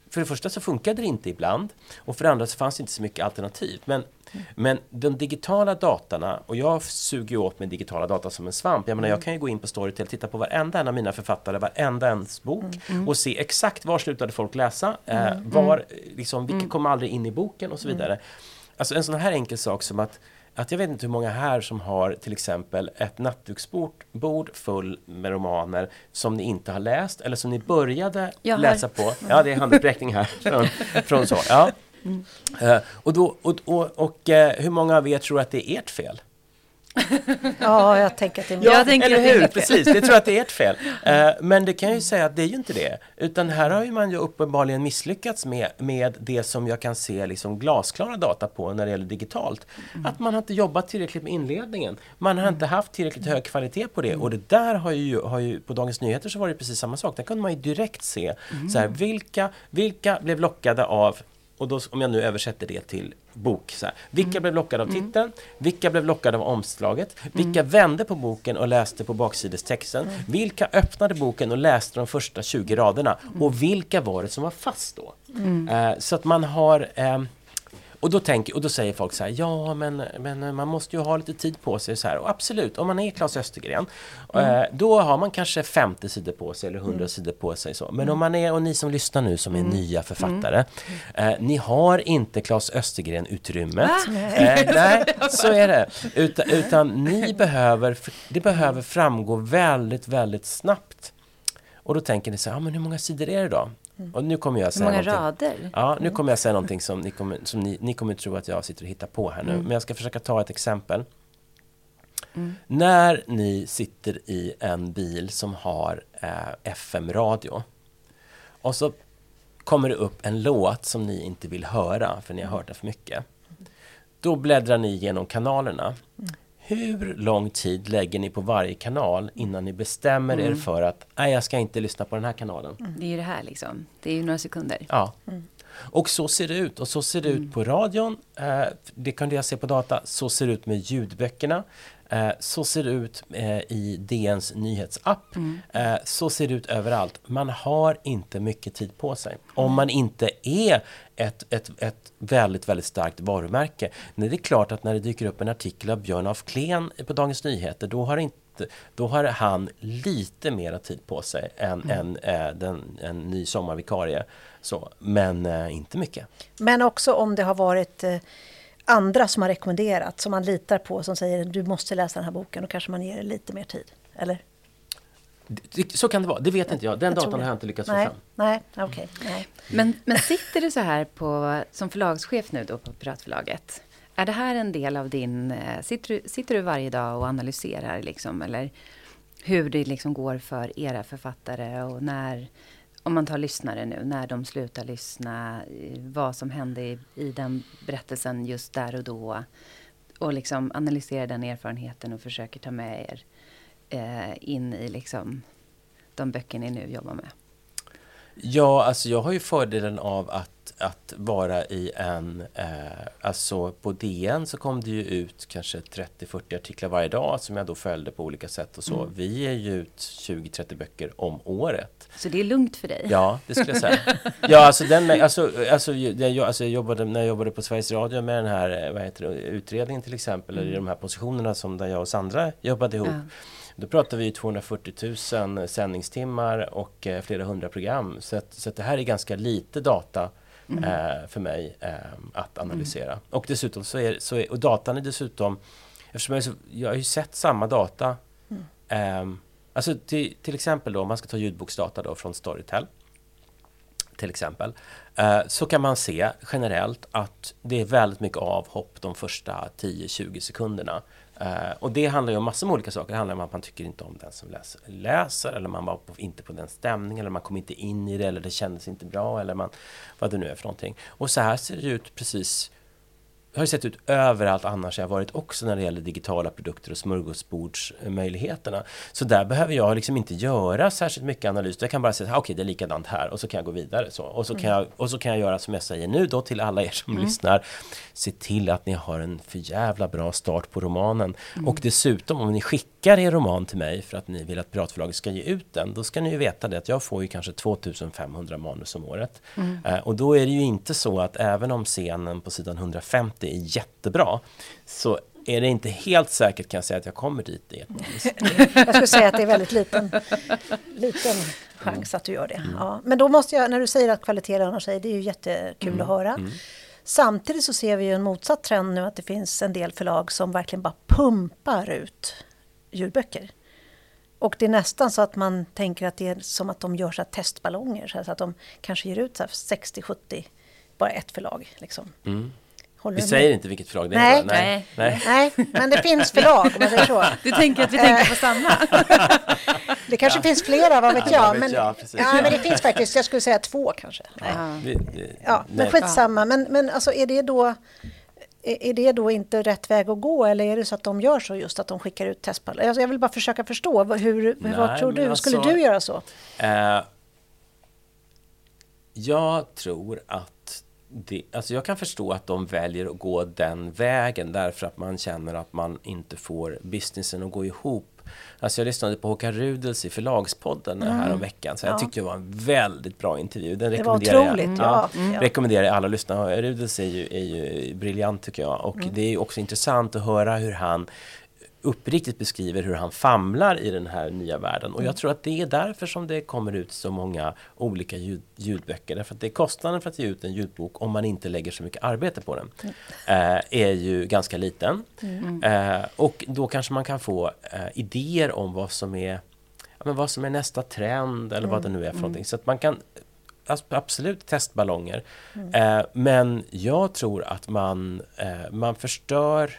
För det första så funkade det inte ibland. Och för det andra så fanns det inte så mycket alternativ. Men, men de digitala datorna, och jag suger ju åt med digitala data som en svamp. Jag menar, jag kan ju gå in på Storytel, titta på varenda en av mina författare, varenda ens bok och se exakt var slutade folk läsa, eh, var, liksom, vilka kom aldrig in i boken och så vidare. Alltså en sån här enkel sak som att att jag vet inte hur många här som har till exempel ett nattduksbord bord full med romaner som ni inte har läst eller som ni började Jag har. läsa på. Ja, det är handuppräckning här [laughs] från, från så. Ja. Eh, och, då, och, och, och eh, hur många av er tror att det är ert fel? [laughs] Ja, jag tänker att det är Ja, Jag tänker eller hur? Precis, det tror jag att det är ert fel. [laughs] Eh, men det kan jag ju säga att det är ju inte det. Utan här har ju man ju uppenbarligen misslyckats med, med det som jag kan se liksom glasklara data på när det gäller digitalt. Att man har inte jobbat tillräckligt med inledningen. Man har inte haft tillräckligt hög kvalitet på det. Och det där har ju, har ju på Dagens Nyheter så var det precis samma sak. Där kunde man ju direkt se så här, vilka, vilka blev lockade av och då, om jag nu översätter det till bok. Så här. Vilka blev lockade av titeln? Vilka blev lockade av omslaget? Vilka vände på boken och läste på baksidestexten? Vilka öppnade boken och läste de första 20 raderna? Och vilka var det som var fast då? Eh, så att man har ehm, och då, tänker, och då säger folk så här, ja men, men man måste ju ha lite tid på sig. Så här. Och absolut, om man är Claes Östergren, eh, då har man kanske 50 sidor på sig eller 100 sidor på sig. Så. Men om man är, och ni som lyssnar nu som är nya författare, eh, ni har inte Claes Östergren-utrymmet. Eh, nej, [laughs] så är det. Utan, utan ni behöver, det behöver framgå väldigt, väldigt snabbt. Och då tänker ni så här, ja, men hur många sidor är det då? Och nu kommer jag Hur säga många någonting. rader? Ja, nu kommer jag säga någonting som, ni kommer, som ni, ni kommer tro att jag sitter och hittar på här nu. Men jag ska försöka ta ett exempel. När ni sitter i en bil som har eh, FM-radio och så kommer det upp en låt som ni inte vill höra för ni har hört den för mycket. Då bläddrar ni igenom kanalerna. Hur lång tid lägger ni på varje kanal innan ni bestämmer er för att nej, jag ska inte lyssna på den här kanalen? Det är ju det här liksom. Det är ju några sekunder. Ja. Och så ser det ut. Och så ser det ut på radion. Eh, det kunde jag se på data. Så ser det ut med ljudböckerna. Eh, så ser det ut eh, i DNs nyhetsapp. Eh, så ser det ut överallt. Man har inte mycket tid på sig. Om man inte är ett, ett, ett väldigt, väldigt starkt varumärke. Nej, det är klart att när det dyker upp en artikel av Björn af Kleen på Dagens Nyheter, då har inte då har han lite mera tid på sig än, än eh, den, en ny sommarvikarie. Så, men eh, inte mycket. Men också om det har varit eh, andra som har rekommenderat, som man litar på, som säger du måste läsa den här boken, då kanske man ger det lite mer tid. Eller? Så kan det vara, det vet inte jag. Den Jag datan har jag inte lyckats Nej, få fram. nej, okej. nej. Men, men sitter du så här på, som förlagschef nu då på Piratförlaget? Är det här en del av din... eh, Sitter du, sitter du varje dag och analyserar liksom? Eller hur det liksom går för era författare och när... Om man tar lyssnare nu, när de slutar lyssna, vad som hände i, i den berättelsen just där och då. Och liksom analysera den erfarenheten och försöker ta med er eh, in i liksom de böcker ni nu jobbar med. Ja, alltså jag har ju fördelen av att, att vara i en... Eh, alltså på DN så kom det ju ut kanske 30-40 artiklar varje dag som jag då följde på olika sätt och så. Mm. Vi ger ju ut 20-30 böcker om året. Så det är lugnt för dig? Ja, det skulle jag säga. [laughs] Ja, alltså, den, alltså, alltså, jag, alltså jag jobbade, när jag jobbade på Sveriges Radio med den här vad heter det, utredningen till exempel, eller i de här positionerna som där jag och Sandra jobbade ihop. Ja. Då pratar vi 240 000 sändningstimmar och eh, flera hundra program. Så, att, så att det här är ganska lite data eh, för mig eh, att analysera. Och dessutom så är, så är och datan är dessutom, eftersom jag, så, jag har ju sett samma data. ehm, alltså till, till exempel då, om man ska ta ljudboksdata då från Storytel till exempel, eh, så kan man se generellt att det är väldigt mycket avhopp de första 10-20 sekunderna. Uh, och det handlar ju om massor med olika saker. Det handlar om att man tycker inte om den som läser, läser eller man var på, inte på den stämningen, eller man kom inte in i det, eller det kändes inte bra, eller man, vad det nu är för någonting. Och så här ser det ut precis har sett ut överallt annars jag har varit också när det gäller digitala produkter och smörgåsbordsmöjligheterna. Så där behöver jag liksom inte göra särskilt mycket analys. Jag kan bara säga, "Ah, okej det är likadant här och så kan jag gå vidare. Så. Och, så kan jag, och så kan jag göra som jag säger nu då till alla er som lyssnar. Se till att ni har en för jävla bra start på romanen. Och dessutom om ni skickar er roman till mig för att ni vill att Piratförlaget ska ge ut den. Då ska ni ju veta det att jag får ju kanske 2500 manus om året. Eh, och då är det ju inte så att även om scenen på sidan 150 är jättebra så är det inte helt säkert kan jag säga att jag kommer dit i ett manus. [laughs] Jag skulle säga att det är väldigt liten, liten chans att du gör det. Ja. Men då måste jag, när du säger att kvalitet lönar sig, det är ju jättekul att höra. Samtidigt så ser vi ju en motsatt trend nu att det finns en del förlag som verkligen bara pumpar ut ljudböcker. Och det är nästan så att man tänker att det är som att de gör så här testballonger. Så, att de kanske ger ut så här 60-70, bara ett förlag. Liksom. Håller Vi säger inte vilket förlag det är. Nej. Nej. Nej. Nej, men det finns förlag om man säger så. Du tänker att vi tänker på samma? [laughs] Det kanske finns flera, vad vet Ja, jag. vet men, jag, ja, men det finns faktiskt, jag skulle säga två kanske. Nej. Vi, Ja, men skitsamma. Men, men alltså, är, det då, är det då inte rätt väg att gå eller är det så att de gör så just att de skickar ut testballar? Alltså, jag vill bara försöka förstå. Hur, Nej, vad tror du? Skulle alltså- du göra så? Eh, jag tror att det, alltså jag kan förstå att de väljer att gå den vägen därför att man känner att man inte får businessen att gå ihop. Alltså jag lyssnade på Håkan Rudels i Förlagspodden här om veckan så jag Ja. tyckte det var en väldigt bra intervju. Den Det var otroligt. jag. Ja. Ja. Ja. Rekommenderar jag alla att lyssna. Rudels är ju, är ju briljant tycker jag och Mm. det är också intressant att höra hur han uppriktigt beskriver hur han famlar i den här nya världen. Och jag tror att det är därför som det kommer ut så många olika ljud, ljudböcker. Därför att det är kostnaden för att ge ut en ljudbok, om man inte lägger så mycket arbete på den, eh, är ju ganska liten. Eh, och då kanske man kan få eh, idéer om vad som är ja, men vad som är nästa trend eller vad det nu är för någonting. Så att man kan absolut testballonger. Eh, men jag tror att man, eh, man förstör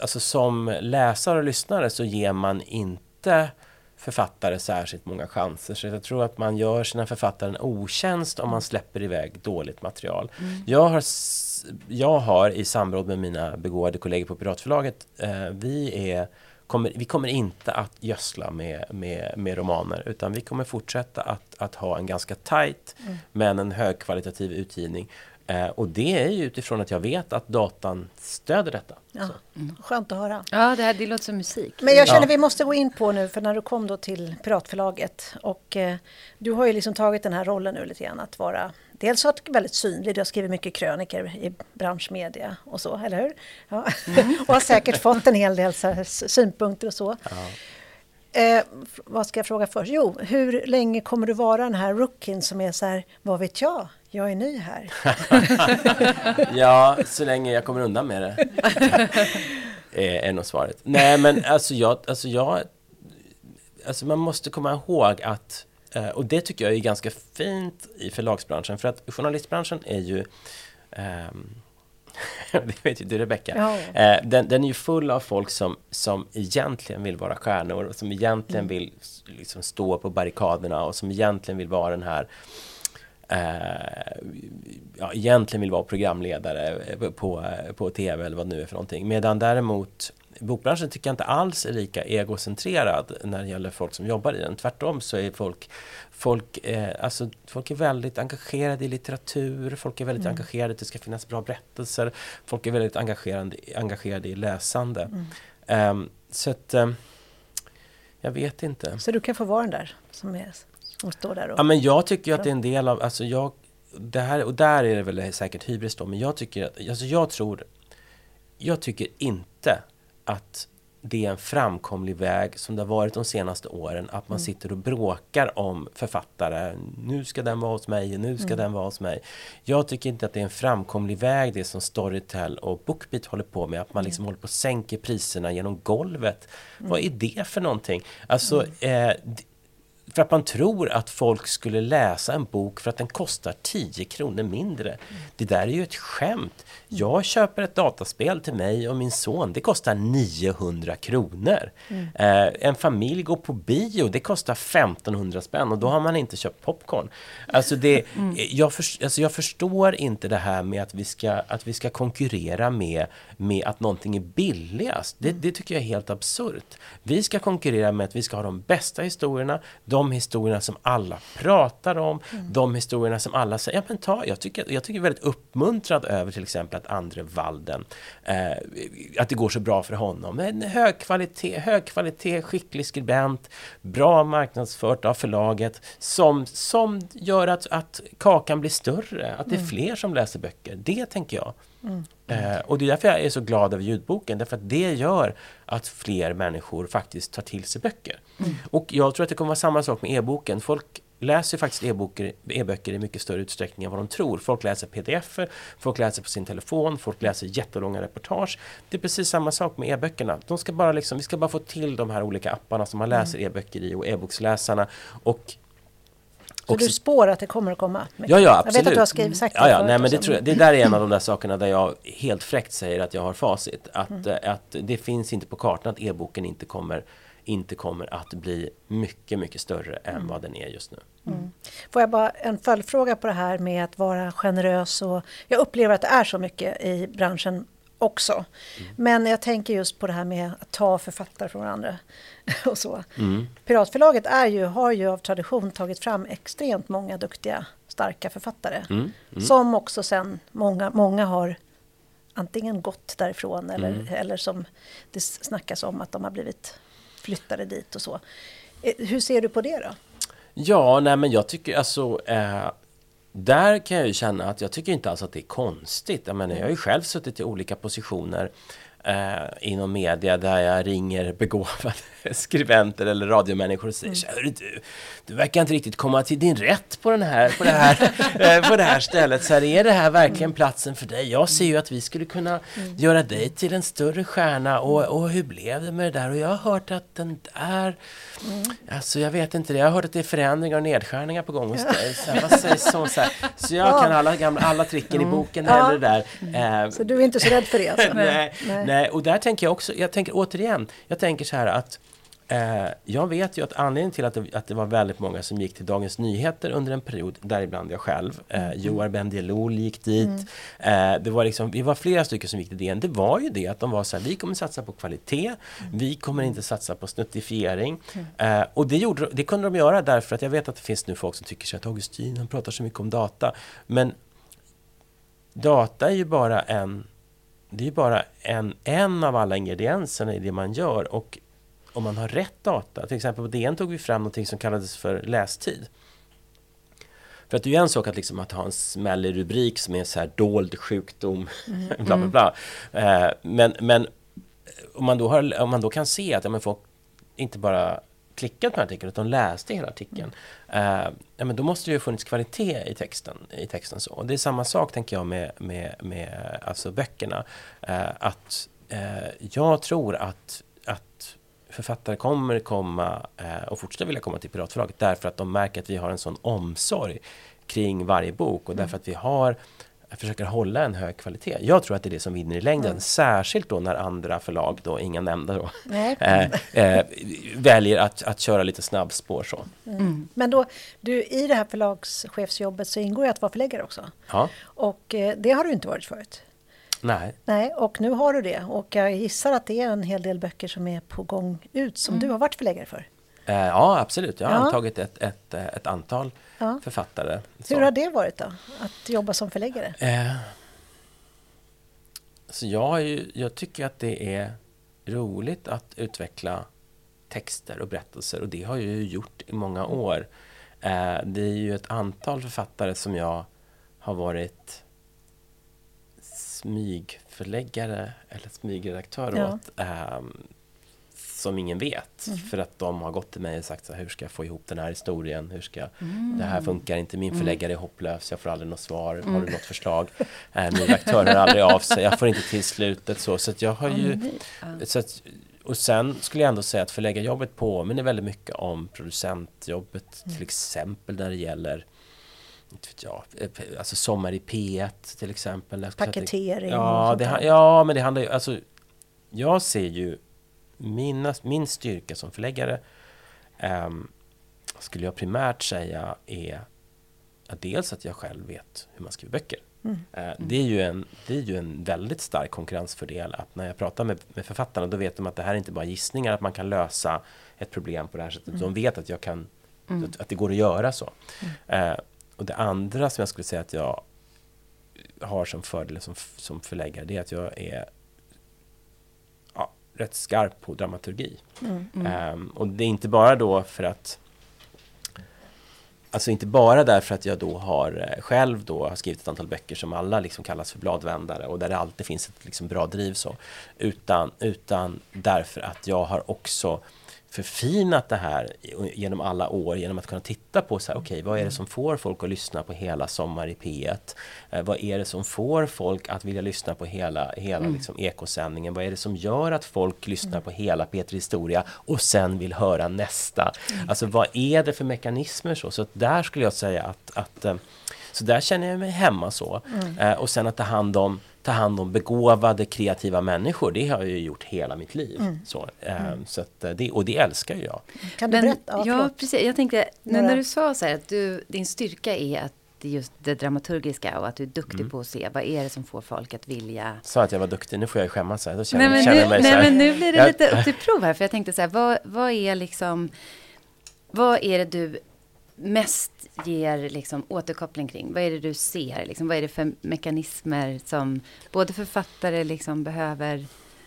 alltså som läsare och lyssnare så ger man inte författare särskilt många chanser. Så jag tror att man gör sina författare en otjänst om man släpper iväg dåligt material. Jag, har, jag har i samråd med mina begåvade kollegor på Piratförlaget, eh, vi, är, kommer, vi kommer inte att gödsla med, med, med romaner utan vi kommer fortsätta att, att ha en ganska tajt men en högkvalitativ utgivning. Eh, och det är ju utifrån att jag vet att datan stöder detta. Ja. Skönt att höra. Ja, det, här, det låter som musik. Men jag känner Ja. vi måste gå in på nu, för när du kom då till Piratförlaget och eh, du har ju liksom tagit den här rollen nu lite grann att vara Dels har varit väldigt synlig, du har skrivit mycket kröniker i branschmedia och så, eller hur? Ja. [laughs] och har säkert fått en hel del så här, synpunkter och så. Eh, vad ska jag fråga först? Jo, hur länge kommer du vara den här rookien som är så här, vad vet jag, jag är ny här. [laughs] Ja, så länge jag kommer undan med det. [laughs] är, nog svaret. Nej, men alltså jag, alltså jag... alltså man måste komma ihåg att, eh, och det tycker jag är ganska fint i förlagsbranschen, för att journalistbranschen är ju ehm, [laughs] det vet ju du Rebecka. Ja. Eh, den, den är ju full av folk som, som egentligen vill vara stjärnor och som egentligen Mm. vill liksom stå på barrikaderna och som egentligen vill vara den här eh, ja, egentligen vill vara programledare eh, på, eh, på TV eller vad det nu är för någonting. Medan däremot bokbranschen tycker jag inte alls är lika egocentrerad när det gäller folk som jobbar i den. Tvärtom så är folk Folk, eh, alltså, folk är väldigt engagerade i litteratur, folk är väldigt engagerade i att det ska finnas bra berättelser, folk är väldigt engagerade, engagerade i läsande. Ehm, så att, ehm, jag vet inte. Så du kan få vara den där som, är, som står där och... Ja, men jag tycker att det är en del av, alltså jag, det här, och där är det väl säkert hybris då, men jag tycker att, alltså jag tror, jag tycker inte att det är en framkomlig väg som det har varit de senaste åren, att man sitter och bråkar om författare. Nu ska den vara hos mig, nu ska den vara hos mig. Jag tycker inte att det är en framkomlig väg, det som Storytel och Bookbeat håller på med, att man liksom håller på och sänker priserna genom golvet. Vad är det för någonting? Alltså, eh, d- för att man tror att folk skulle läsa en bok för att den kostar 10 kronor mindre. Det där är ju ett skämt. Jag köper ett dataspel till mig och min son, det kostar 900 kronor. Eh, en familj går på bio, det kostar 1500 spänn och då har man inte köpt popcorn. Alltså det, jag, för, alltså jag förstår inte det här med att vi ska, att vi ska konkurrera med, med att någonting är billigast. Det, det tycker jag är helt absurt. Vi ska konkurrera med att vi ska ha de bästa historierna, de historierna som alla pratar om, de historierna som alla säger, ja men ta, jag tycker, jag tycker väldigt uppmuntrad över till exempel att Andre Walden, eh, att det går så bra för honom. En hög kvalitet, hög kvalitet, skicklig skribent, bra marknadsfört av förlaget, som, som gör att, att kakan blir större, att det är fler som läser böcker. Det tänker jag. Eh, och det är därför jag är så glad över ljudboken, därför att det gör att fler människor faktiskt tar till sig böcker. Och jag tror att det kommer vara samma sak med e-boken. Folk läser faktiskt e-böcker, e-böcker i mycket större utsträckning än vad de tror. Folk läser pdf folk läser på sin telefon, folk läser jättelånga reportage. Det är precis samma sak med e-böckerna. De ska bara liksom, vi ska bara få till de här olika apparna som man läser e-böcker i och e-boksläsarna. Och så och du spår att det kommer att komma? mycket? Ja, ja, Jag absolut. vet att du har skrivit sagt ja, ja, förut nej, men det, tror jag, det där är en av de där sakerna där jag helt fräckt säger att jag har facit. Att, eh, att det finns inte på kartan att e-boken inte kommer, inte kommer att bli mycket, mycket större än vad den är just nu. Får jag bara en följdfråga på det här med att vara generös och jag upplever att det är så mycket i branschen också. Mm. Men jag tänker just på det här med att ta författare från varandra [laughs] och så. Mm. Piratförlaget är ju, har ju av tradition tagit fram extremt många duktiga, starka författare. Mm. Som också sen många, många har antingen gått därifrån eller, Mm. eller som det snackas om att de har blivit flyttade dit och så. Eh, Hur ser du på det då? Ja, nej men jag tycker alltså eh, där kan jag ju känna att jag tycker inte alls att det är konstigt. Jag menar, jag har ju själv suttit i olika positioner eh, inom media där jag ringer begåvade [laughs] skribenter eller radiomänniskor och säger mm. Du, du verkar inte riktigt komma till din rätt på, den här, på, det, här, [laughs] eh, på det här stället. Så här, är det här verkligen platsen för dig? Jag ser ju att vi skulle kunna göra dig till en större stjärna och, och hur blev det med det där? Och jag har hört att den där Alltså jag vet inte det. Jag har hört att det är förändringar och nedskärningar på gång hos dig. Så här, vad sägs om så här? Så jag kan alla, gamla, alla tricken i boken Ja. heller där. Eh, Så du är inte så rädd för det? Alltså? [laughs] nej, Nej. nej. Och där tänker jag också, jag tänker återigen, jag tänker så här att eh, jag vet ju att anledningen till att det, att det var väldigt många som gick till Dagens Nyheter under en period, däribland jag själv, eh, Joar Bendjelloul gick dit, eh, det var liksom, vi var flera stycken som gick till DN, det var ju det att de var så här, vi kommer satsa på kvalitet, vi kommer inte satsa på snuttifiering. Eh, och det, gjorde, det kunde de göra därför att jag vet att det finns nu folk som tycker så att Augustin, han pratar så mycket om data, men data är ju bara en det är bara en, en av alla ingredienserna i det man gör och om man har rätt data, till exempel på DN tog vi fram något som kallades för lästid. För att det är ju en sak att, liksom att ha en smällig rubrik som är så här dold sjukdom, [laughs] bla bla bla. Eh, men, men om, man då har, om man då kan se att ja, men folk inte bara klickat på artikeln utan läste hela artikeln. Eh, ja, men då måste det ju funnits kvalitet i texten. I texten så. Och det är samma sak tänker jag med, med, med alltså böckerna. Eh, att eh, jag tror att, att författare kommer komma eh, och fortsätta vilja komma till Piratförlaget därför att de märker att vi har en sån omsorg kring varje bok och Mm. därför att vi har försöker hålla en hög kvalitet. Jag tror att det är det som vinner i längden, Mm. särskilt då när andra förlag, då, inga nämnda då, [laughs] eh, eh, väljer att, att köra lite snabbspår så. Men då, du, i det här förlagschefsjobbet så ingår ju att vara förläggare också. Ja, Och eh, det har du inte varit förut. nej. Nej, och nu har du det. Och jag gissar att det är en hel del böcker som är på gång ut som du har varit förläggare för. Eh, ja, absolut. Jag har Ja. antagit ett, ett, ett antal Ja. författare. Så. Hur har det varit då? Att jobba som förläggare? Eh, så jag, ju, jag tycker att det är roligt att utveckla texter och berättelser och det har jag ju gjort i många år. Eh, det är ju ett antal författare som jag har varit smygförläggare eller smygredaktör Ja. åt. ehm, som ingen vet. För att de har gått till mig och sagt så här, hur ska jag få ihop den här historien? Hur ska jag, Det här funkar inte, min förläggare är hopplös, jag får aldrig något svar. Har du något förslag? Eh, min redaktör hör aldrig av sig, jag får inte till slutet. Så, så jag har ju... Så att, och sen skulle jag ändå säga att förläggarjobbet påminner väldigt mycket om producentjobbet. Till exempel när det gäller inte vet jag, eh, alltså Sommar i P1 till exempel. Paketering Ja, det, ja, men det handlar ju... Alltså, jag ser ju mina, min styrka som förläggare ehm, skulle jag primärt säga är att dels att jag själv vet hur man skriver böcker. Mm. Eh, det, är ju en, det är ju en väldigt stark konkurrensfördel att när jag pratar med, med författarna då vet de att det här är inte bara gissningar att man kan lösa ett problem på det här sättet. Mm. De vet att jag kan att, att det går att göra så. Eh, och det andra som jag skulle säga att jag har som fördel som, som förläggare det är att jag är rätt skarp på dramaturgi. Mm. Ehm, och det är inte bara då för att Alltså inte bara därför att jag då har eh, själv då har skrivit ett antal böcker som alla liksom kallas för bladvändare och där det alltid finns ett liksom bra driv så. Utan, utan därför att jag har också förfinat det här genom alla år genom att kunna titta på så här, okej, vad är det som får folk att lyssna på hela Sommar i P1? Eh, vad är det som får folk att vilja lyssna på hela, hela liksom, ekosändningen? Vad är det som gör att folk lyssnar på hela Peter Historia och sen vill höra nästa? Alltså vad är det för mekanismer så? Så där skulle jag säga att, att eh, så där känner jag mig hemma så. Eh, och sen att ta hand om ta hand om begåvade, kreativa människor, det har jag ju gjort hela mitt liv. Så, eh, så att, eh, det, och det älskar jag. Kan du Men, berätta? Ja, ja, precis. Jag tänkte, nu när du sa så här att du, din styrka är att det just det dramaturgiska och att du är duktig Mm. på att se vad är det som får folk att vilja Sa att jag var duktig, nu får jag skämmas här. Då känner, Nej men, känner nu, mig nej så här. men nu blir det lite upp till prov här. För jag tänkte så här, vad, vad är liksom... Vad är det du mest ger liksom återkoppling kring? Vad är det du ser? Liksom, vad är det för mekanismer som både författare liksom behöver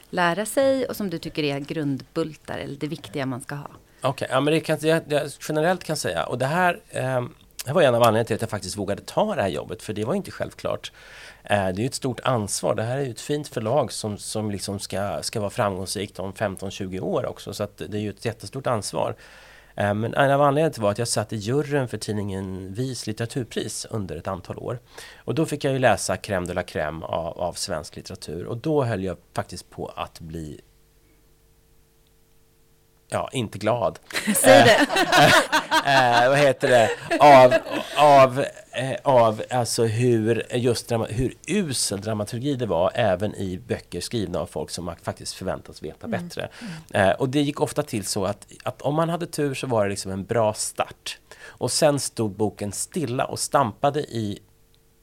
lära sig och som du tycker är grundbultar eller det viktiga man ska ha? Okej, ja, men det kan jag, jag generellt kan säga. Och det här, eh, det var en av anledningarna till att jag faktiskt vågade ta det här jobbet, för det var inte självklart. Eh, det är ju ett stort ansvar. Det här är ju ett fint förlag som, som liksom ska, ska vara framgångsrikt om 15-20 år också, så att det är ju ett jättestort ansvar. Eh, men en av anledningarna var att jag satt i juryn för tidningen Vis litteraturpris under ett antal år. Och då fick jag ju läsa crème de la crème av, av svensk litteratur och då höll jag faktiskt på att bli Ja, inte glad. [laughs] Säg det! eh, vad heter det, av, av, eh, av alltså hur, just drama, hur usel dramaturgi det var även i böcker skrivna av folk som faktiskt förväntas veta bättre. Eh, och det gick ofta till så att, att om man hade tur så var det liksom en bra start. Och sen stod boken stilla och stampade i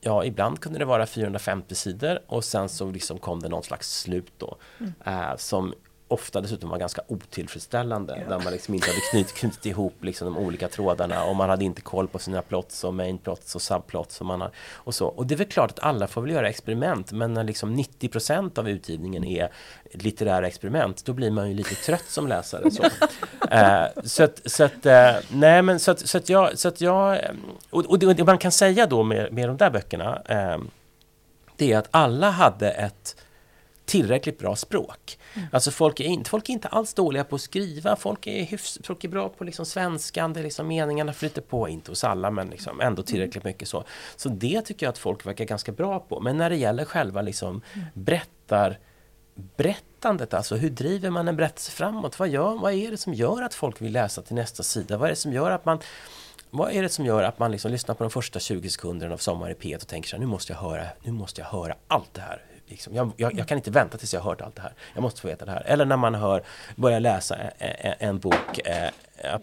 Ja, ibland kunde det vara 450 sidor och sen så liksom kom det någon slags slut då. Eh, som ofta dessutom var ganska otillfredsställande. Där man liksom inte hade knutit, knutit ihop liksom de olika trådarna och man hade inte koll på sina plots och main plots och subplots. Och, man har, och, så. och det är väl klart att alla får väl göra experiment men när liksom 90% av utgivningen är litterära experiment då blir man ju lite trött som läsare. Så, [laughs] så att, så att, nej men så att, så att jag, så att jag och, och det, och det man kan säga då med, med de där böckerna eh, det är att alla hade ett tillräckligt bra språk. Alltså folk är, inte, folk är inte alls dåliga på att skriva, folk är, hyfs, folk är bra på liksom svenskan, det liksom meningarna flyter på, inte hos alla men liksom ändå tillräckligt mycket så. Så det tycker jag att folk verkar ganska bra på. Men när det gäller själva liksom berättar berättandet, alltså hur driver man en berättelse framåt? Vad, gör, vad är det som gör att folk vill läsa till nästa sida? Vad är det som gör att man vad är det som gör att man liksom lyssnar på de första 20 sekunderna av Sommar i P1 och tänker så här, nu måste jag höra, nu måste jag höra allt det här. Liksom, jag, jag, jag, kan inte vänta tills jag har hört allt det här. Jag måste få veta det här. Eller när man hör, börjar läsa en, en bok, eh,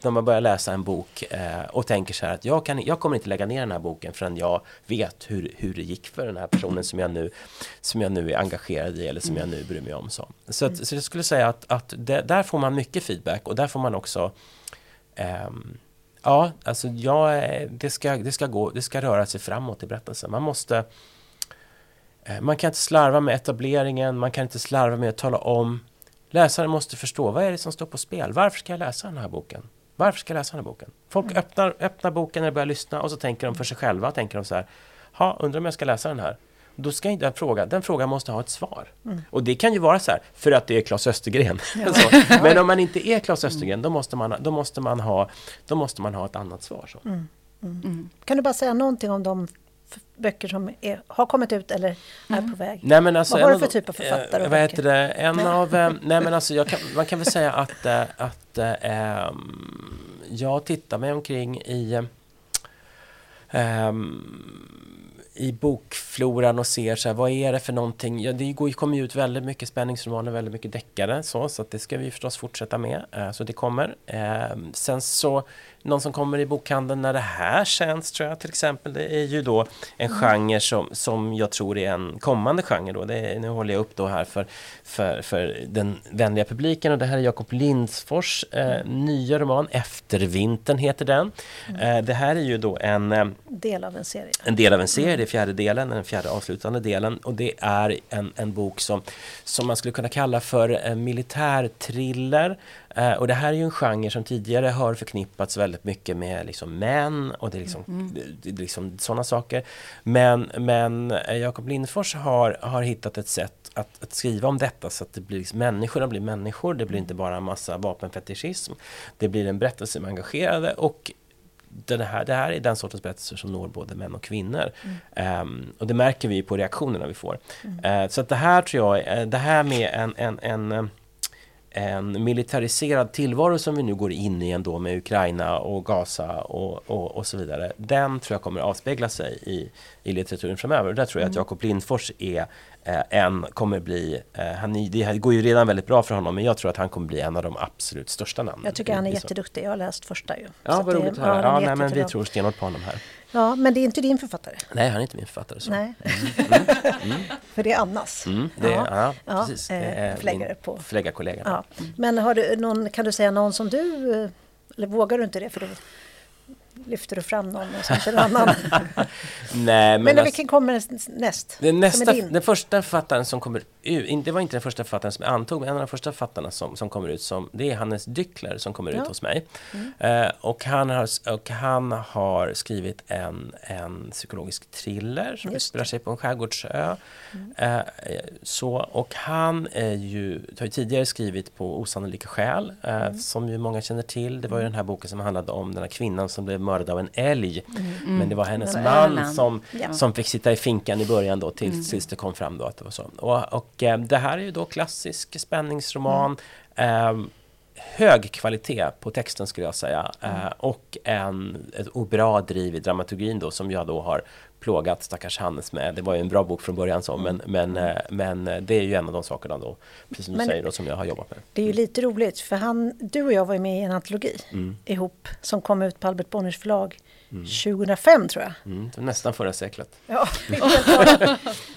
när man börjar läsa en bok eh, och tänker så här att jag, kan, jag kommer inte lägga ner den här boken förrän jag vet hur, hur det gick för den här personen som jag nu, som jag nu är engagerad i eller som jag nu bryr mig om. Så, så, att, så jag skulle säga att, att det, där får man mycket feedback och där får man också ehm, Ja, alltså jag, eh, det, ska, det, ska gå, det ska röra sig framåt i berättelsen. Man måste... Eh, man kan inte slarva med etableringen, man kan inte slarva med att tala om. Läsaren måste förstå, vad är det som står på spel? Varför ska jag läsa den här boken? Varför ska jag läsa den här boken? Folk mm. öppnar, öppnar boken när de börjar lyssna och så tänker de för sig själva, tänker de så här, ha, undrar om jag ska läsa den här? Då ska inte den fråga, den frågan måste ha ett svar. Mm. Och det kan ju vara så här, för att det är Claes Östergren. Ja. [laughs] Men om man inte är Claes Östergren, då måste man, då måste man, ha, då måste man ha ett annat svar. Så. Mm. Mm. mm. Kan du bara säga någonting om de böcker som är, har kommit ut eller är mm. på väg? Nej, men alltså, vad har du för typ av författare? Eh, vad heter det? En av... Eh, nej, men alltså, kan, [laughs] man kan väl säga att, äh, att äh, jag tittar mig omkring i... Äh, i bokfloran och ser så här, vad är det för någonting. Ja, det går, kommer ju ut väldigt mycket spänningsromaner, väldigt mycket deckare så, så att det ska vi förstås fortsätta med. Eh, så det kommer. Eh, sen så någon som kommer i bokhandeln när det här känns tror jag till exempel. Det är ju då en mm. genre som, som jag tror är en kommande genre då. Det är, nu håller jag upp då här för, för, för den vänliga publiken och det här är Jakob Lindsfors eh, nya roman Eftervintern heter den. Mm. Eh, det här är ju då en eh, del av en serie. En del av en serie, det är fjärde delen, den fjärde avslutande delen och det är en, en bok som, som man skulle kunna kalla för en militärthriller Uh, och det här är ju en genre som tidigare har förknippats väldigt mycket med liksom män och det är liksom, mm. det, liksom sådana saker. Men, men eh, Jakob Lindfors har, har hittat ett sätt att, att, skriva om detta så att det blir liksom, människorna blir människor. Det blir inte bara en massa vapenfetischism. Det blir en berättelse med engagerade och det här, det här är den sortens berättelser som når både män och kvinnor. Mm. Um, och det märker vi på reaktionerna vi får. Mm. Uh, så att det här tror jag, det här med en, en, en en militariserad tillvaro som vi nu går in i ändå med Ukraina och Gaza och, och, och så vidare. Den tror jag kommer avspegla sig i, i litteraturen framöver. där tror jag mm. att Jakob Lindfors är eh, en, kommer bli, eh, han, det går ju redan väldigt bra för honom men jag tror att han kommer bli en av de absolut största namnen. Jag tycker han är jätteduktig, jag har läst första ju. Ja, vad roligt att höra. Ja, ja nej, men vi tror stenhårt på honom här. Ja, men det är inte din författare? Nej, han är inte min författare. Så. Nej. Mm. [laughs] Mm. Mm. För det är Annas? Mm, det, ja. ja, precis. Ja, eh, förläggare på. Förläggarkollega. Ja. Men har du någon, kan du säga någon som du, eh, eller vågar du inte det? För då lyfter du fram någon och sen en annan. [laughs] Nej, men men alltså, vilken kommer näst? Den, nästa, den första författaren som kommer ut, det var inte den första författaren som jag antog, men en av de första författarna som, som kommer ut, som, det är Hannes Dyckler som kommer ja. ut hos mig. Mm. Uh, och, han har, och han har skrivit en, en psykologisk thriller som utspelar sig på en skärgårdsö. Mm. Uh, så, och han är ju, har ju tidigare skrivit på Osannolika skäl, uh, mm. som ju många känner till. Det var ju den här boken som handlade om den här kvinnan som blev mördad av en älg. Mm. Men det var hennes det var man som, ja. som fick sitta i finkan i början då tills, mm. det kom fram då att det var så. Och, och eh, det här är ju då klassisk spänningsroman. Eh, hög kvalitet på texten skulle jag säga. Mm. Eh, och en, ett bra driv i dramaturgin då som jag då har plågat stackars Hannes med. Det var ju en bra bok från början så, men, men, eh, men eh, det är ju en av de sakerna då, precis som du men, säger, då, som jag har jobbat med. Det är ju lite roligt, för han, du och jag var ju med i en antologi mm. ihop som kom ut på Albert Bonniers förlag mm. 2005 tror jag. Mm, nästan förra seklet. Ja, [laughs]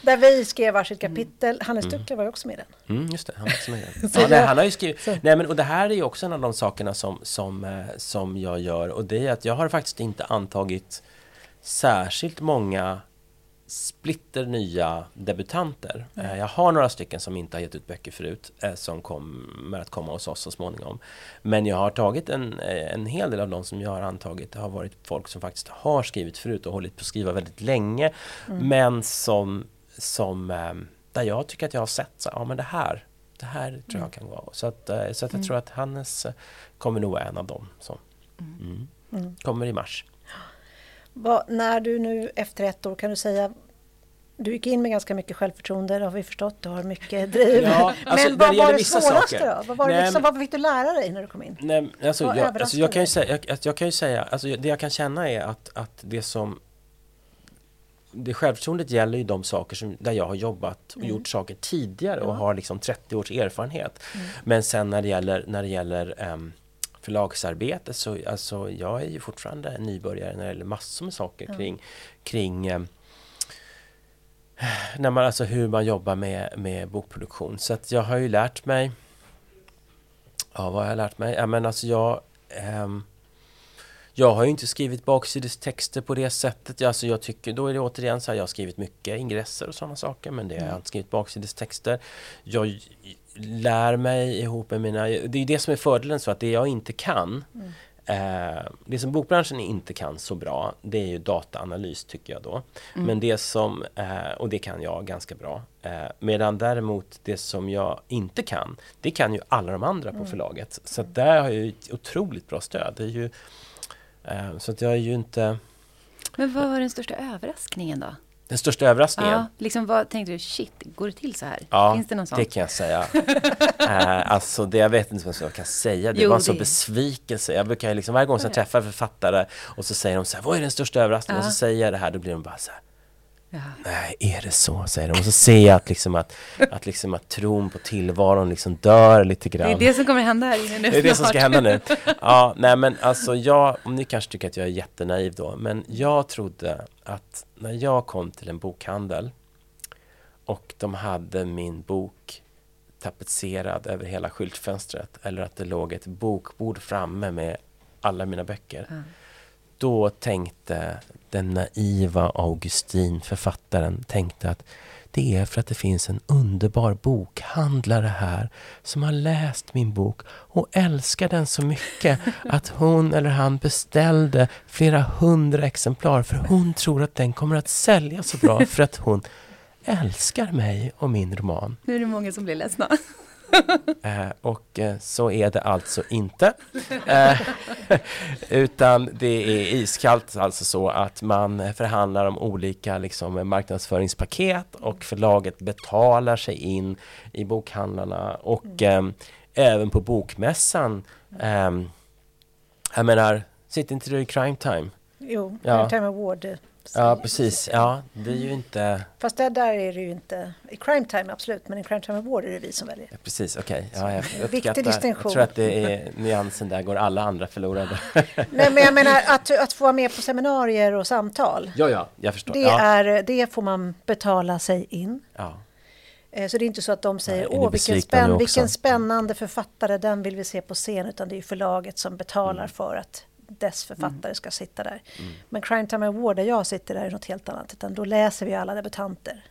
där vi skrev varsitt kapitel. Hannes mm. Duckler var ju också med i den. Mm, just det, han var också med i den. [laughs] ja, nej, han har ju skrivit, nej, men, och det här är ju också en av de sakerna som, som, eh, som jag gör och det är att jag har faktiskt inte antagit särskilt många splitter nya debutanter. Mm. Jag har några stycken som inte har gett ut böcker förut eh, som kommer att komma hos oss så småningom. Men jag har tagit en, eh, en hel del av de som jag har antagit Det har varit folk som faktiskt har skrivit förut och hållit på att skriva väldigt länge. Mm. Men som, som där jag tycker att jag har sett så ja men det här, det här tror jag mm. kan vara. Så att, så att jag mm. tror att Hannes kommer nog vara en av dem som mm. Mm. kommer i mars. Vad, när du nu efter ett år, kan du säga Du gick in med ganska mycket självförtroende, det har vi förstått. Du har mycket [laughs] driv. Ja, alltså, men vad var det svåraste saker. då? Vad, var det liksom, vad fick du lära dig när du kom in? Nej, alltså, Vad jag, alltså jag kan ju säga, jag, jag kan ju säga alltså, det jag kan känna är att, att det som det självförtroendet gäller ju de saker som, där jag har jobbat och Mm. gjort saker tidigare och Ja. har liksom 30 års erfarenhet. Mm. Men sen när det gäller, när det gäller ehm, förlagsarbete så alltså, jag är ju fortfarande en nybörjare när det gäller massor med saker Ja. kring, kring ehm, när man, alltså hur man jobbar med, med bokproduktion. Så att jag har ju lärt mig Ja, vad har jag lärt mig? Ja, men alltså jag... ehm, jag har ju inte skrivit baksidestexter på det sättet. Alltså jag tycker, då är det återigen så här, jag har skrivit mycket ingresser och sådana saker, men det har jag Mm. inte skrivit baksidestexter. Jag lär mig ihop med mina... Det är ju det som är fördelen, så att det jag inte kan, Mm. eh, det som bokbranschen inte kan så bra, det är ju dataanalys tycker jag då. Mm. Men det som, eh, och det kan jag ganska bra. Eh, medan däremot det som jag inte kan, det kan ju alla de andra på förlaget. Så att där har jag ju ett otroligt bra stöd. Det är ju, eh, så att jag är ju inte Men vad var den största överraskningen då? Den största överraskningen. Ja, liksom vad tänkte du, shit, går det till så här? Ja, Finns det någon sån? det kan jag säga. [laughs] eh, alltså det, jag vet inte vad jag kan säga. Det Jo, var en sån besvikelse. Jag brukar liksom, varje gång som jag träffar författare och så säger de så här, vad är den största överraskningen? Ja. Och så säger jag det här, då blir de bara så här, Ja. Nej, är det så? säger de. Och så ser jag att, liksom att, att, liksom att tron på tillvaron liksom dör lite Det grann. är det som kommer hända här inne nu Det är det som ska hända nu. [laughs] Ja, nej men alltså jag, om ni kanske tycker att jag är jättenaiv då, men jag trodde att när jag kom till en bokhandel och de hade min bok tapetserad över hela skyltfönstret eller att det låg ett bokbord framme med alla mina böcker. Ja. Då tänkte den naiva Augustin, författaren, tänkte att det är för att det finns en underbar bokhandlare här som har läst min bok och älskar den så mycket [laughs] att hon eller han beställde flera hundra exemplar för hon tror att den kommer att sälja så bra för att hon [laughs] älskar mig och min roman. Nu är det många som blir ledsna. [laughs] Eh, och eh, så är det alltså inte. Eh, [laughs] utan det är iskallt alltså så att man förhandlar om olika liksom, marknadsföringspaket och förlaget betalar sig in i bokhandlarna och eh, även på bokmässan. Eh, jag menar, sitter inte du i crime time? Jo, Ja. Time Award. Ja, precis. Ja, det är ju inte... Fast där, där är det ju inte... I Crime Time absolut, men i Crime Time Award är det vi som väljer. Ja, precis, okej. Ja, jag Viktig uppskattar. Jag distinktion. tror att det är nyansen där, går alla andra förlorade. [laughs] Nej, men jag menar att, att få vara med på seminarier och samtal. Ja, ja, jag förstår. Det, ja. är, det får man betala sig in. Ja. Eh, Så det är inte så att de säger åh vilken, spänn, också?" vilken spännande författare, den vill vi se på scen. Utan det är förlaget som betalar Mm. för att dess författare ska sitta där. Men Crime Time Award där jag sitter där är något helt annat. Utan då läser vi alla debutanter.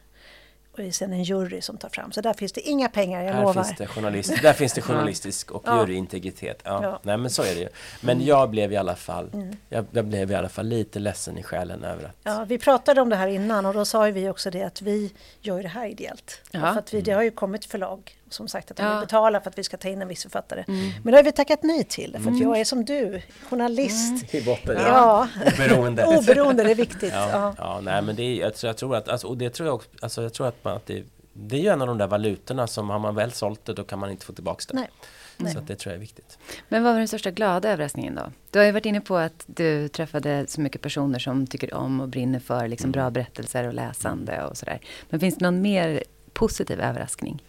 Och det är sen en jury som tar fram. Så där finns det inga pengar, jag Här lovar. finns det journalist, där finns det [laughs] journalistisk och Ja. juryintegritet. Ja. Ja. Nej men så är det ju. Men jag blev i alla fall, Mm. jag, jag blev i alla fall lite ledsen i själen över att Ja, vi pratade om det här innan och då sa ju vi också det att vi gör det här ideellt. Ja. För att vi, det har ju kommit förlag som sagt att de Ja. vill betala för att vi ska ta in en viss författare. Men det har vi tackat nej till för att jag är som du, journalist. i botten, Ja, oberoende. [laughs] oberoende, det är viktigt. Ja, Ja. ja, nej men det är, jag, tror, jag tror att, alltså, och det tror jag också, alltså, jag tror att, man, att det, det är ju en av de där valutorna som har man väl sålt det då kan man inte få tillbaka det. Nej. Nej. Så att det tror jag är viktigt. Men vad var den största glada överraskningen då? Du har ju varit inne på att du träffade så mycket personer som tycker om och brinner för liksom bra berättelser och läsande och sådär. Men finns det någon mer positiv överraskning?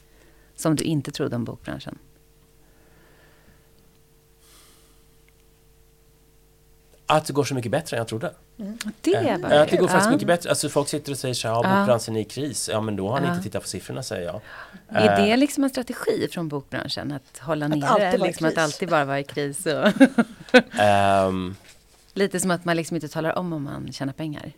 Som du inte trodde om bokbranschen? Att det går så mycket bättre än jag trodde. Det Eh, var att det går faktiskt Ja. mycket bättre. Alltså folk sitter och säger så här, ja, bokbranschen är i kris. Ja men då har ni Ja. inte tittat på siffrorna säger jag. Är Eh, det liksom en strategi från bokbranschen? Att hålla nere, alltid liksom att alltid bara vara i kris? Och ehm, lite som att man liksom inte talar om om man tjänar pengar.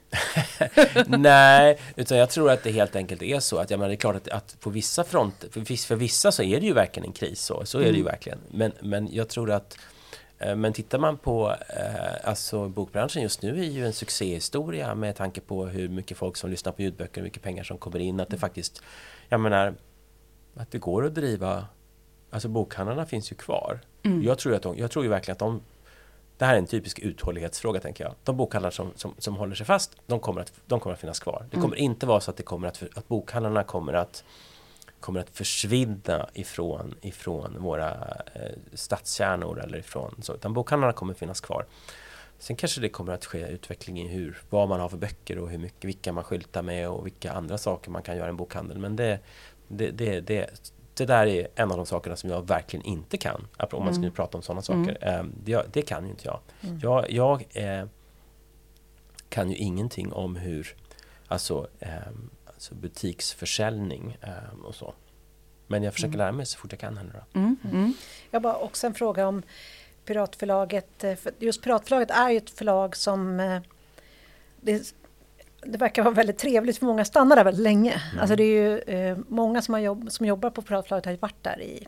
[laughs] Nej, utan jag tror att det helt enkelt är så att, jag menar, det är klart att, att på vissa fronter, för, för vissa så är det ju verkligen en kris, så, så är det ju verkligen. Men, men jag tror att, eh, men tittar man på, eh, alltså bokbranschen just nu är ju en succéhistoria med tanke på hur mycket folk som lyssnar på ljudböcker, hur mycket pengar som kommer in, att det faktiskt, jag menar, att det går att driva, alltså bokhandlarna finns ju kvar. Jag, tror att de, jag tror ju verkligen att de det här är en typisk uthållighetsfråga tänker jag. De bokhandlar som, som, som håller sig fast, de kommer att, de kommer att finnas kvar. Det kommer inte vara så att, det kommer att, att bokhandlarna kommer att kommer att försvinna ifrån, ifrån våra eh, stadskärnor eller ifrån så, utan bokhandlarna kommer finnas kvar. Sen kanske det kommer att ske utveckling i hur, vad man har för böcker och hur mycket, vilka man skyltar med och vilka andra saker man kan göra i en bokhandel. Men det, det, det, det, det där är en av de sakerna som jag verkligen inte kan. Om man skulle mm. prata om sådana saker. Mm. Det, det, kan ju inte jag. Mm. Jag, jag eh, kan ju ingenting om hur alltså, eh, alltså butiksförsäljning eh, och så. Men jag försöker mm. lära mig så fort jag kan. Henne då. Mm. Mm. Jag bara också en fråga om Piratförlaget. Eh, just Piratförlaget är ju ett förlag som eh, det, det verkar vara väldigt trevligt för många att stanna där väldigt länge. Mm. Alltså det är ju eh, många som, har jobb, som jobbar på Piratförlaget har varit där i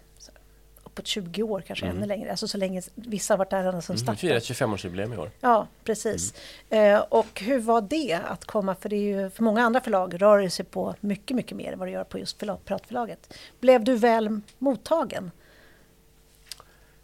uppåt 20 år, kanske mm. ännu längre. Alltså så länge vissa har varit där ända sedan starten. Mm, 25-årsjubileum i år. Ja, precis. Mm. Eh, och hur var det att komma, för det är ju för många andra förlag rör det sig på mycket, mycket mer än vad det gör på just Piratförlaget. Blev du väl mottagen?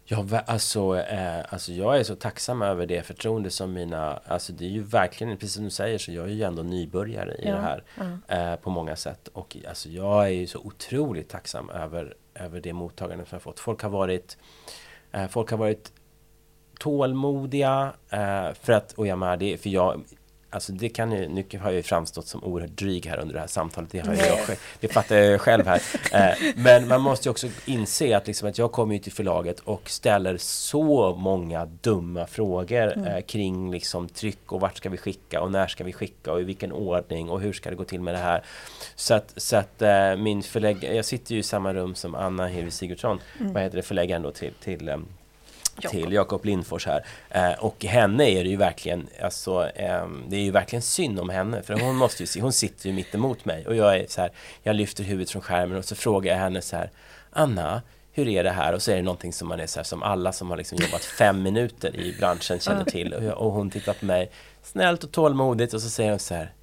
Ja, alltså, eh, alltså jag är så tacksam över det förtroende som mina... Alltså det är ju verkligen, precis som du säger, så jag är ju ändå nybörjare i ja, det här ja. eh, på många sätt. Och alltså jag är ju så otroligt tacksam över, över det mottagande som jag fått. Folk har varit, eh, folk har varit tålmodiga. Eh, för att, och jag med det, för jag, Alltså det kan ju, nu har jag ju framstått som oerhört dryg här under det här samtalet, det, har jag, det fattar jag själv här. Eh, men man måste ju också inse att, liksom att jag kommer ju till förlaget och ställer så många dumma frågor mm. eh, kring liksom tryck och vart ska vi skicka och när ska vi skicka och i vilken ordning och hur ska det gå till med det här. Så att, så att eh, min förläggare, jag sitter ju i samma rum som Anna Hirvi Sigurdsson, mm. vad heter det, förläggaren då till, till um, till Jakob Lindfors här. Eh, och henne är det ju verkligen, alltså, eh, det är ju verkligen synd om henne. För hon måste ju se, hon sitter ju mitt emot mig. Och jag är så här, jag lyfter huvudet från skärmen och så frågar jag henne så här, Anna, hur är det här? Och så är det någonting som man är så här, som alla som har liksom jobbat fem minuter i branschen känner till. Och, jag, och hon tittar på mig snällt och tålmodigt och så säger hon så här,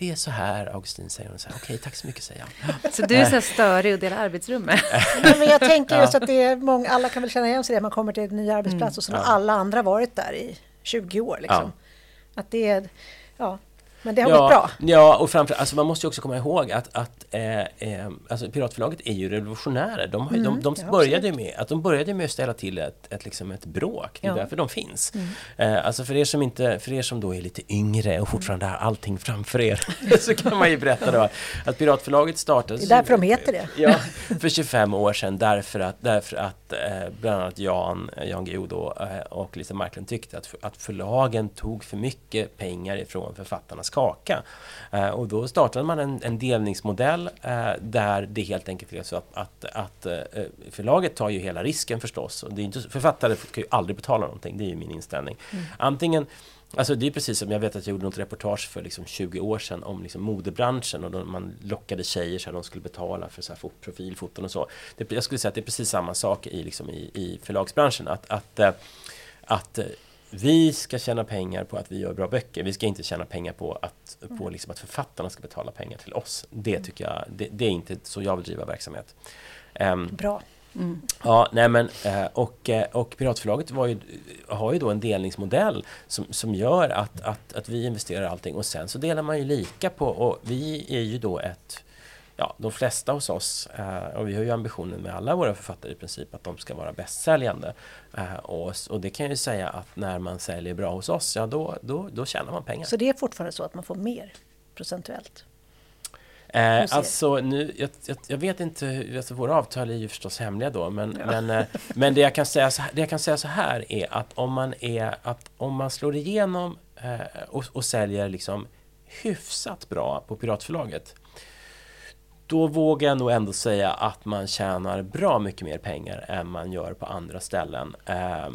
det är så här, Augustin säger hon. Okej, okay, tack så mycket, säger jag. [laughs] Så du är så här störig och delar arbetsrum med? [laughs] men jag tänker just att det är många, alla kan väl känna igen sig det, man kommer till en ny arbetsplats mm. och så har alla andra varit där i 20 år. Liksom. Ja. Att det är, ja, men det har ja, gått bra. Ja, och framförallt, alltså man måste ju också komma ihåg att, att eh, eh, alltså Piratförlaget är ju revolutionärer. De, har, mm, de, de, de började med, att de började med att ställa till ett, ett, liksom ett bråk. Det är ja. därför de finns. Mm. Eh, alltså för er, som inte, för er som då är lite yngre och fortfarande har allting framför er [laughs] så kan man ju berätta då att Piratförlaget startades... Det är därför de heter det. ja, för 25 år sedan därför att, därför att eh, bland annat Jan, Jan Guillou då eh, och Lisa Marklund tyckte att, att förlagen tog för mycket pengar ifrån författarnas kaka. Eh, och då startade man en, en delningsmodell eh, där det helt enkelt är så att, att, att eh, förlaget tar ju hela risken förstås. Och det är inte, författare kan ju aldrig betala någonting, det är ju min inställning. Mm. Antingen Alltså det är precis som, jag vet att jag gjorde något reportage för liksom 20 år sedan om liksom modebranschen och då man lockade tjejer så att de skulle betala för så här profilfoton och så. Det, jag skulle säga att det är precis samma sak i, liksom i, i förlagsbranschen. Att, att, att vi ska tjäna pengar på att vi gör bra böcker. Vi ska inte tjäna pengar på att, på mm. liksom att författarna ska betala pengar till oss. Det mm. tycker jag, det, det är inte så jag vill driva verksamhet. Um, bra. Mm. Ja, nej men eh, och, eh, och Piratförlaget ju, har ju då en delningsmodell som, som gör att, att, att vi investerar allting och sen så delar man ju lika på och vi är ju då ett ja, de flesta hos oss, eh, och vi har ju ambitionen med alla våra författare i princip, att de ska vara bästsäljande. Eh, och, och det kan jag ju säga att när man säljer bra hos oss, ja då, då, då tjänar man pengar. Så det är fortfarande så att man får mer procentuellt? Eh, alltså, nu, jag, jag, jag, vet inte, alltså våra avtal är ju förstås hemliga då, men, ja. men, eh, men det, jag kan säga så, det jag kan säga så här är att om man, är, att om man slår igenom eh, och, och säljer liksom hyfsat bra på Piratförlaget, då vågar jag nog ändå säga att man tjänar bra mycket mer pengar än man gör på andra ställen. Eh,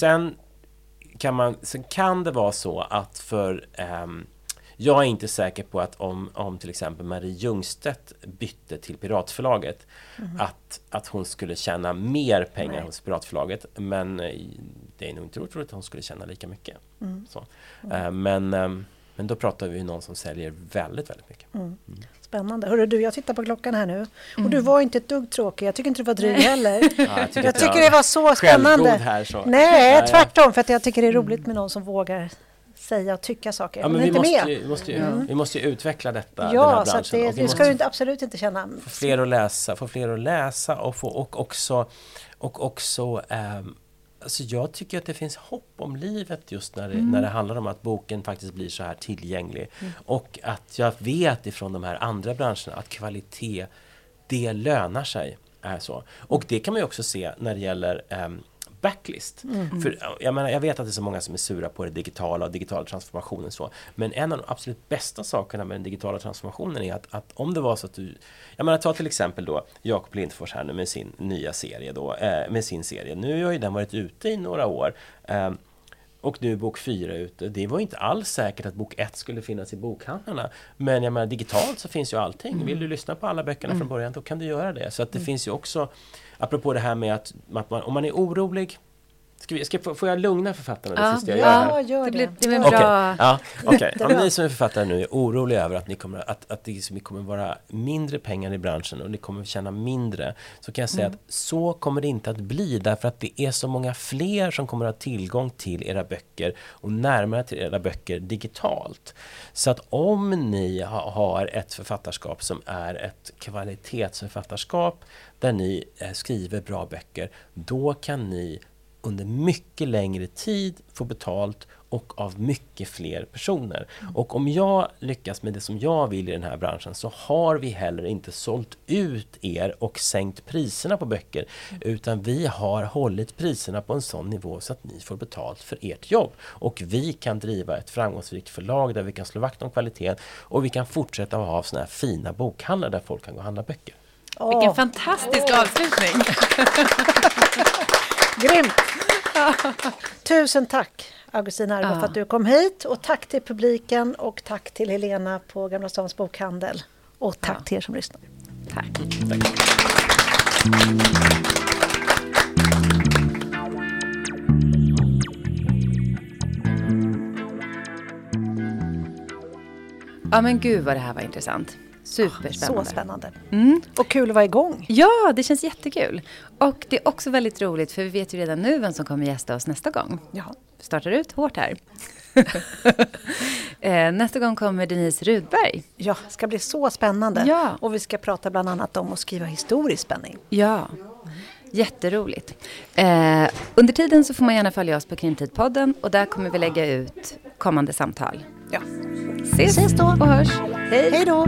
sen, kan man, sen kan det vara så att för eh, jag är inte säker på att om, om till exempel Marie Ljungstedt bytte till Piratförlaget mm. att, att hon skulle tjäna mer pengar Nej. hos Piratförlaget. Men eh, det är nog inte otroligt att hon skulle tjäna lika mycket. Mm. Så. Mm. Uh, men um, Men då pratar vi om någon som säljer väldigt, väldigt mycket. Mm. Spännande. Hörru du, jag tittar på klockan här nu. Och mm. du var inte ett dugg tråkig. Jag tycker inte du var dryg heller. [laughs] Ja, jag tycker, jag tycker det var så spännande. Här, så. Nej, tvärtom. För att jag tycker det är roligt med någon som vågar säga och tycka saker. Ja, men vi, måste ju, vi, måste ju, mm. vi måste ju utveckla detta, ja, den här branschen. Så det, det ska du absolut inte känna. Få fler att läsa, få fler att läsa och, få, och också, och också um, Alltså jag tycker att det finns hopp om livet just när det, mm. när det handlar om att boken faktiskt blir så här tillgänglig. Mm. Och att jag vet ifrån de här andra branscherna att kvalitet, det lönar sig. Är så. Och det kan man ju också se när det gäller um, backlist. Mm. För jag, menar, jag vet att det är så många som är sura på det digitala och digitala transformationen. Så. Men en av de absolut bästa sakerna med den digitala transformationen är att, att om det var så att du... Jag menar, ta till exempel då Jakob Lindfors här nu med sin nya serie då, eh, med sin serie. Nu har ju den varit ute i några år. Eh, och nu är bok 4 ute. Det var inte alls säkert att bok 1 skulle finnas i bokhandlarna. Men jag menar, digitalt så finns ju allting. Mm. Vill du lyssna på alla böckerna mm. från början, då kan du göra det. Så att det mm. finns ju också Apropå det här med att, att man, om man är orolig Ska vi, ska, får jag lugna författarna det ja, sista jag gör här? Ja, gör det. Blir, det blir bra. Okay. Ja, okay. Om ni som är författare nu är oroliga över att, ni kommer, att, att det liksom kommer vara mindre pengar i branschen och ni kommer tjäna mindre så kan jag säga mm. att så kommer det inte att bli därför att det är så många fler som kommer att ha tillgång till era böcker och närmare till era böcker digitalt. Så att om ni har ett författarskap som är ett kvalitetsförfattarskap där ni eh, skriver bra böcker, då kan ni under mycket längre tid få betalt och av mycket fler personer. Mm. Och om jag lyckas med det som jag vill i den här branschen så har vi heller inte sålt ut er och sänkt priserna på böcker. Mm. Utan vi har hållit priserna på en sån nivå så att ni får betalt för ert jobb. Och vi kan driva ett framgångsrikt förlag där vi kan slå vakt om kvaliteten och vi kan fortsätta att ha såna här fina bokhandlar där folk kan gå och handla böcker. Oh. Vilken fantastisk oh. avslutning! [laughs] Grymt! Tusen tack Augustina Arba ja. för att du kom hit och tack till publiken och tack till Helena på Gamla Stans bokhandel. Och tack ja. till er som lyssnar. Tack. tack. Ja men gud vad det här var intressant. Superspännande. Så spännande. Mm. Och kul att vara igång. Ja, det känns jättekul. Och det är också väldigt roligt för vi vet ju redan nu vem som kommer gästa oss nästa gång. Ja. Vi startar ut hårt här. [laughs] Eh, nästa gång kommer Denise Rudberg. Ja, det ska bli så spännande. Ja. Och vi ska prata bland annat om att skriva historisk spänning. Ja. Jätteroligt. Eh, under tiden så får man gärna följa oss på Krimtidpodden och där kommer vi lägga ut kommande samtal. Ja. Ses, Ses då och hörs. Hej, Hej då.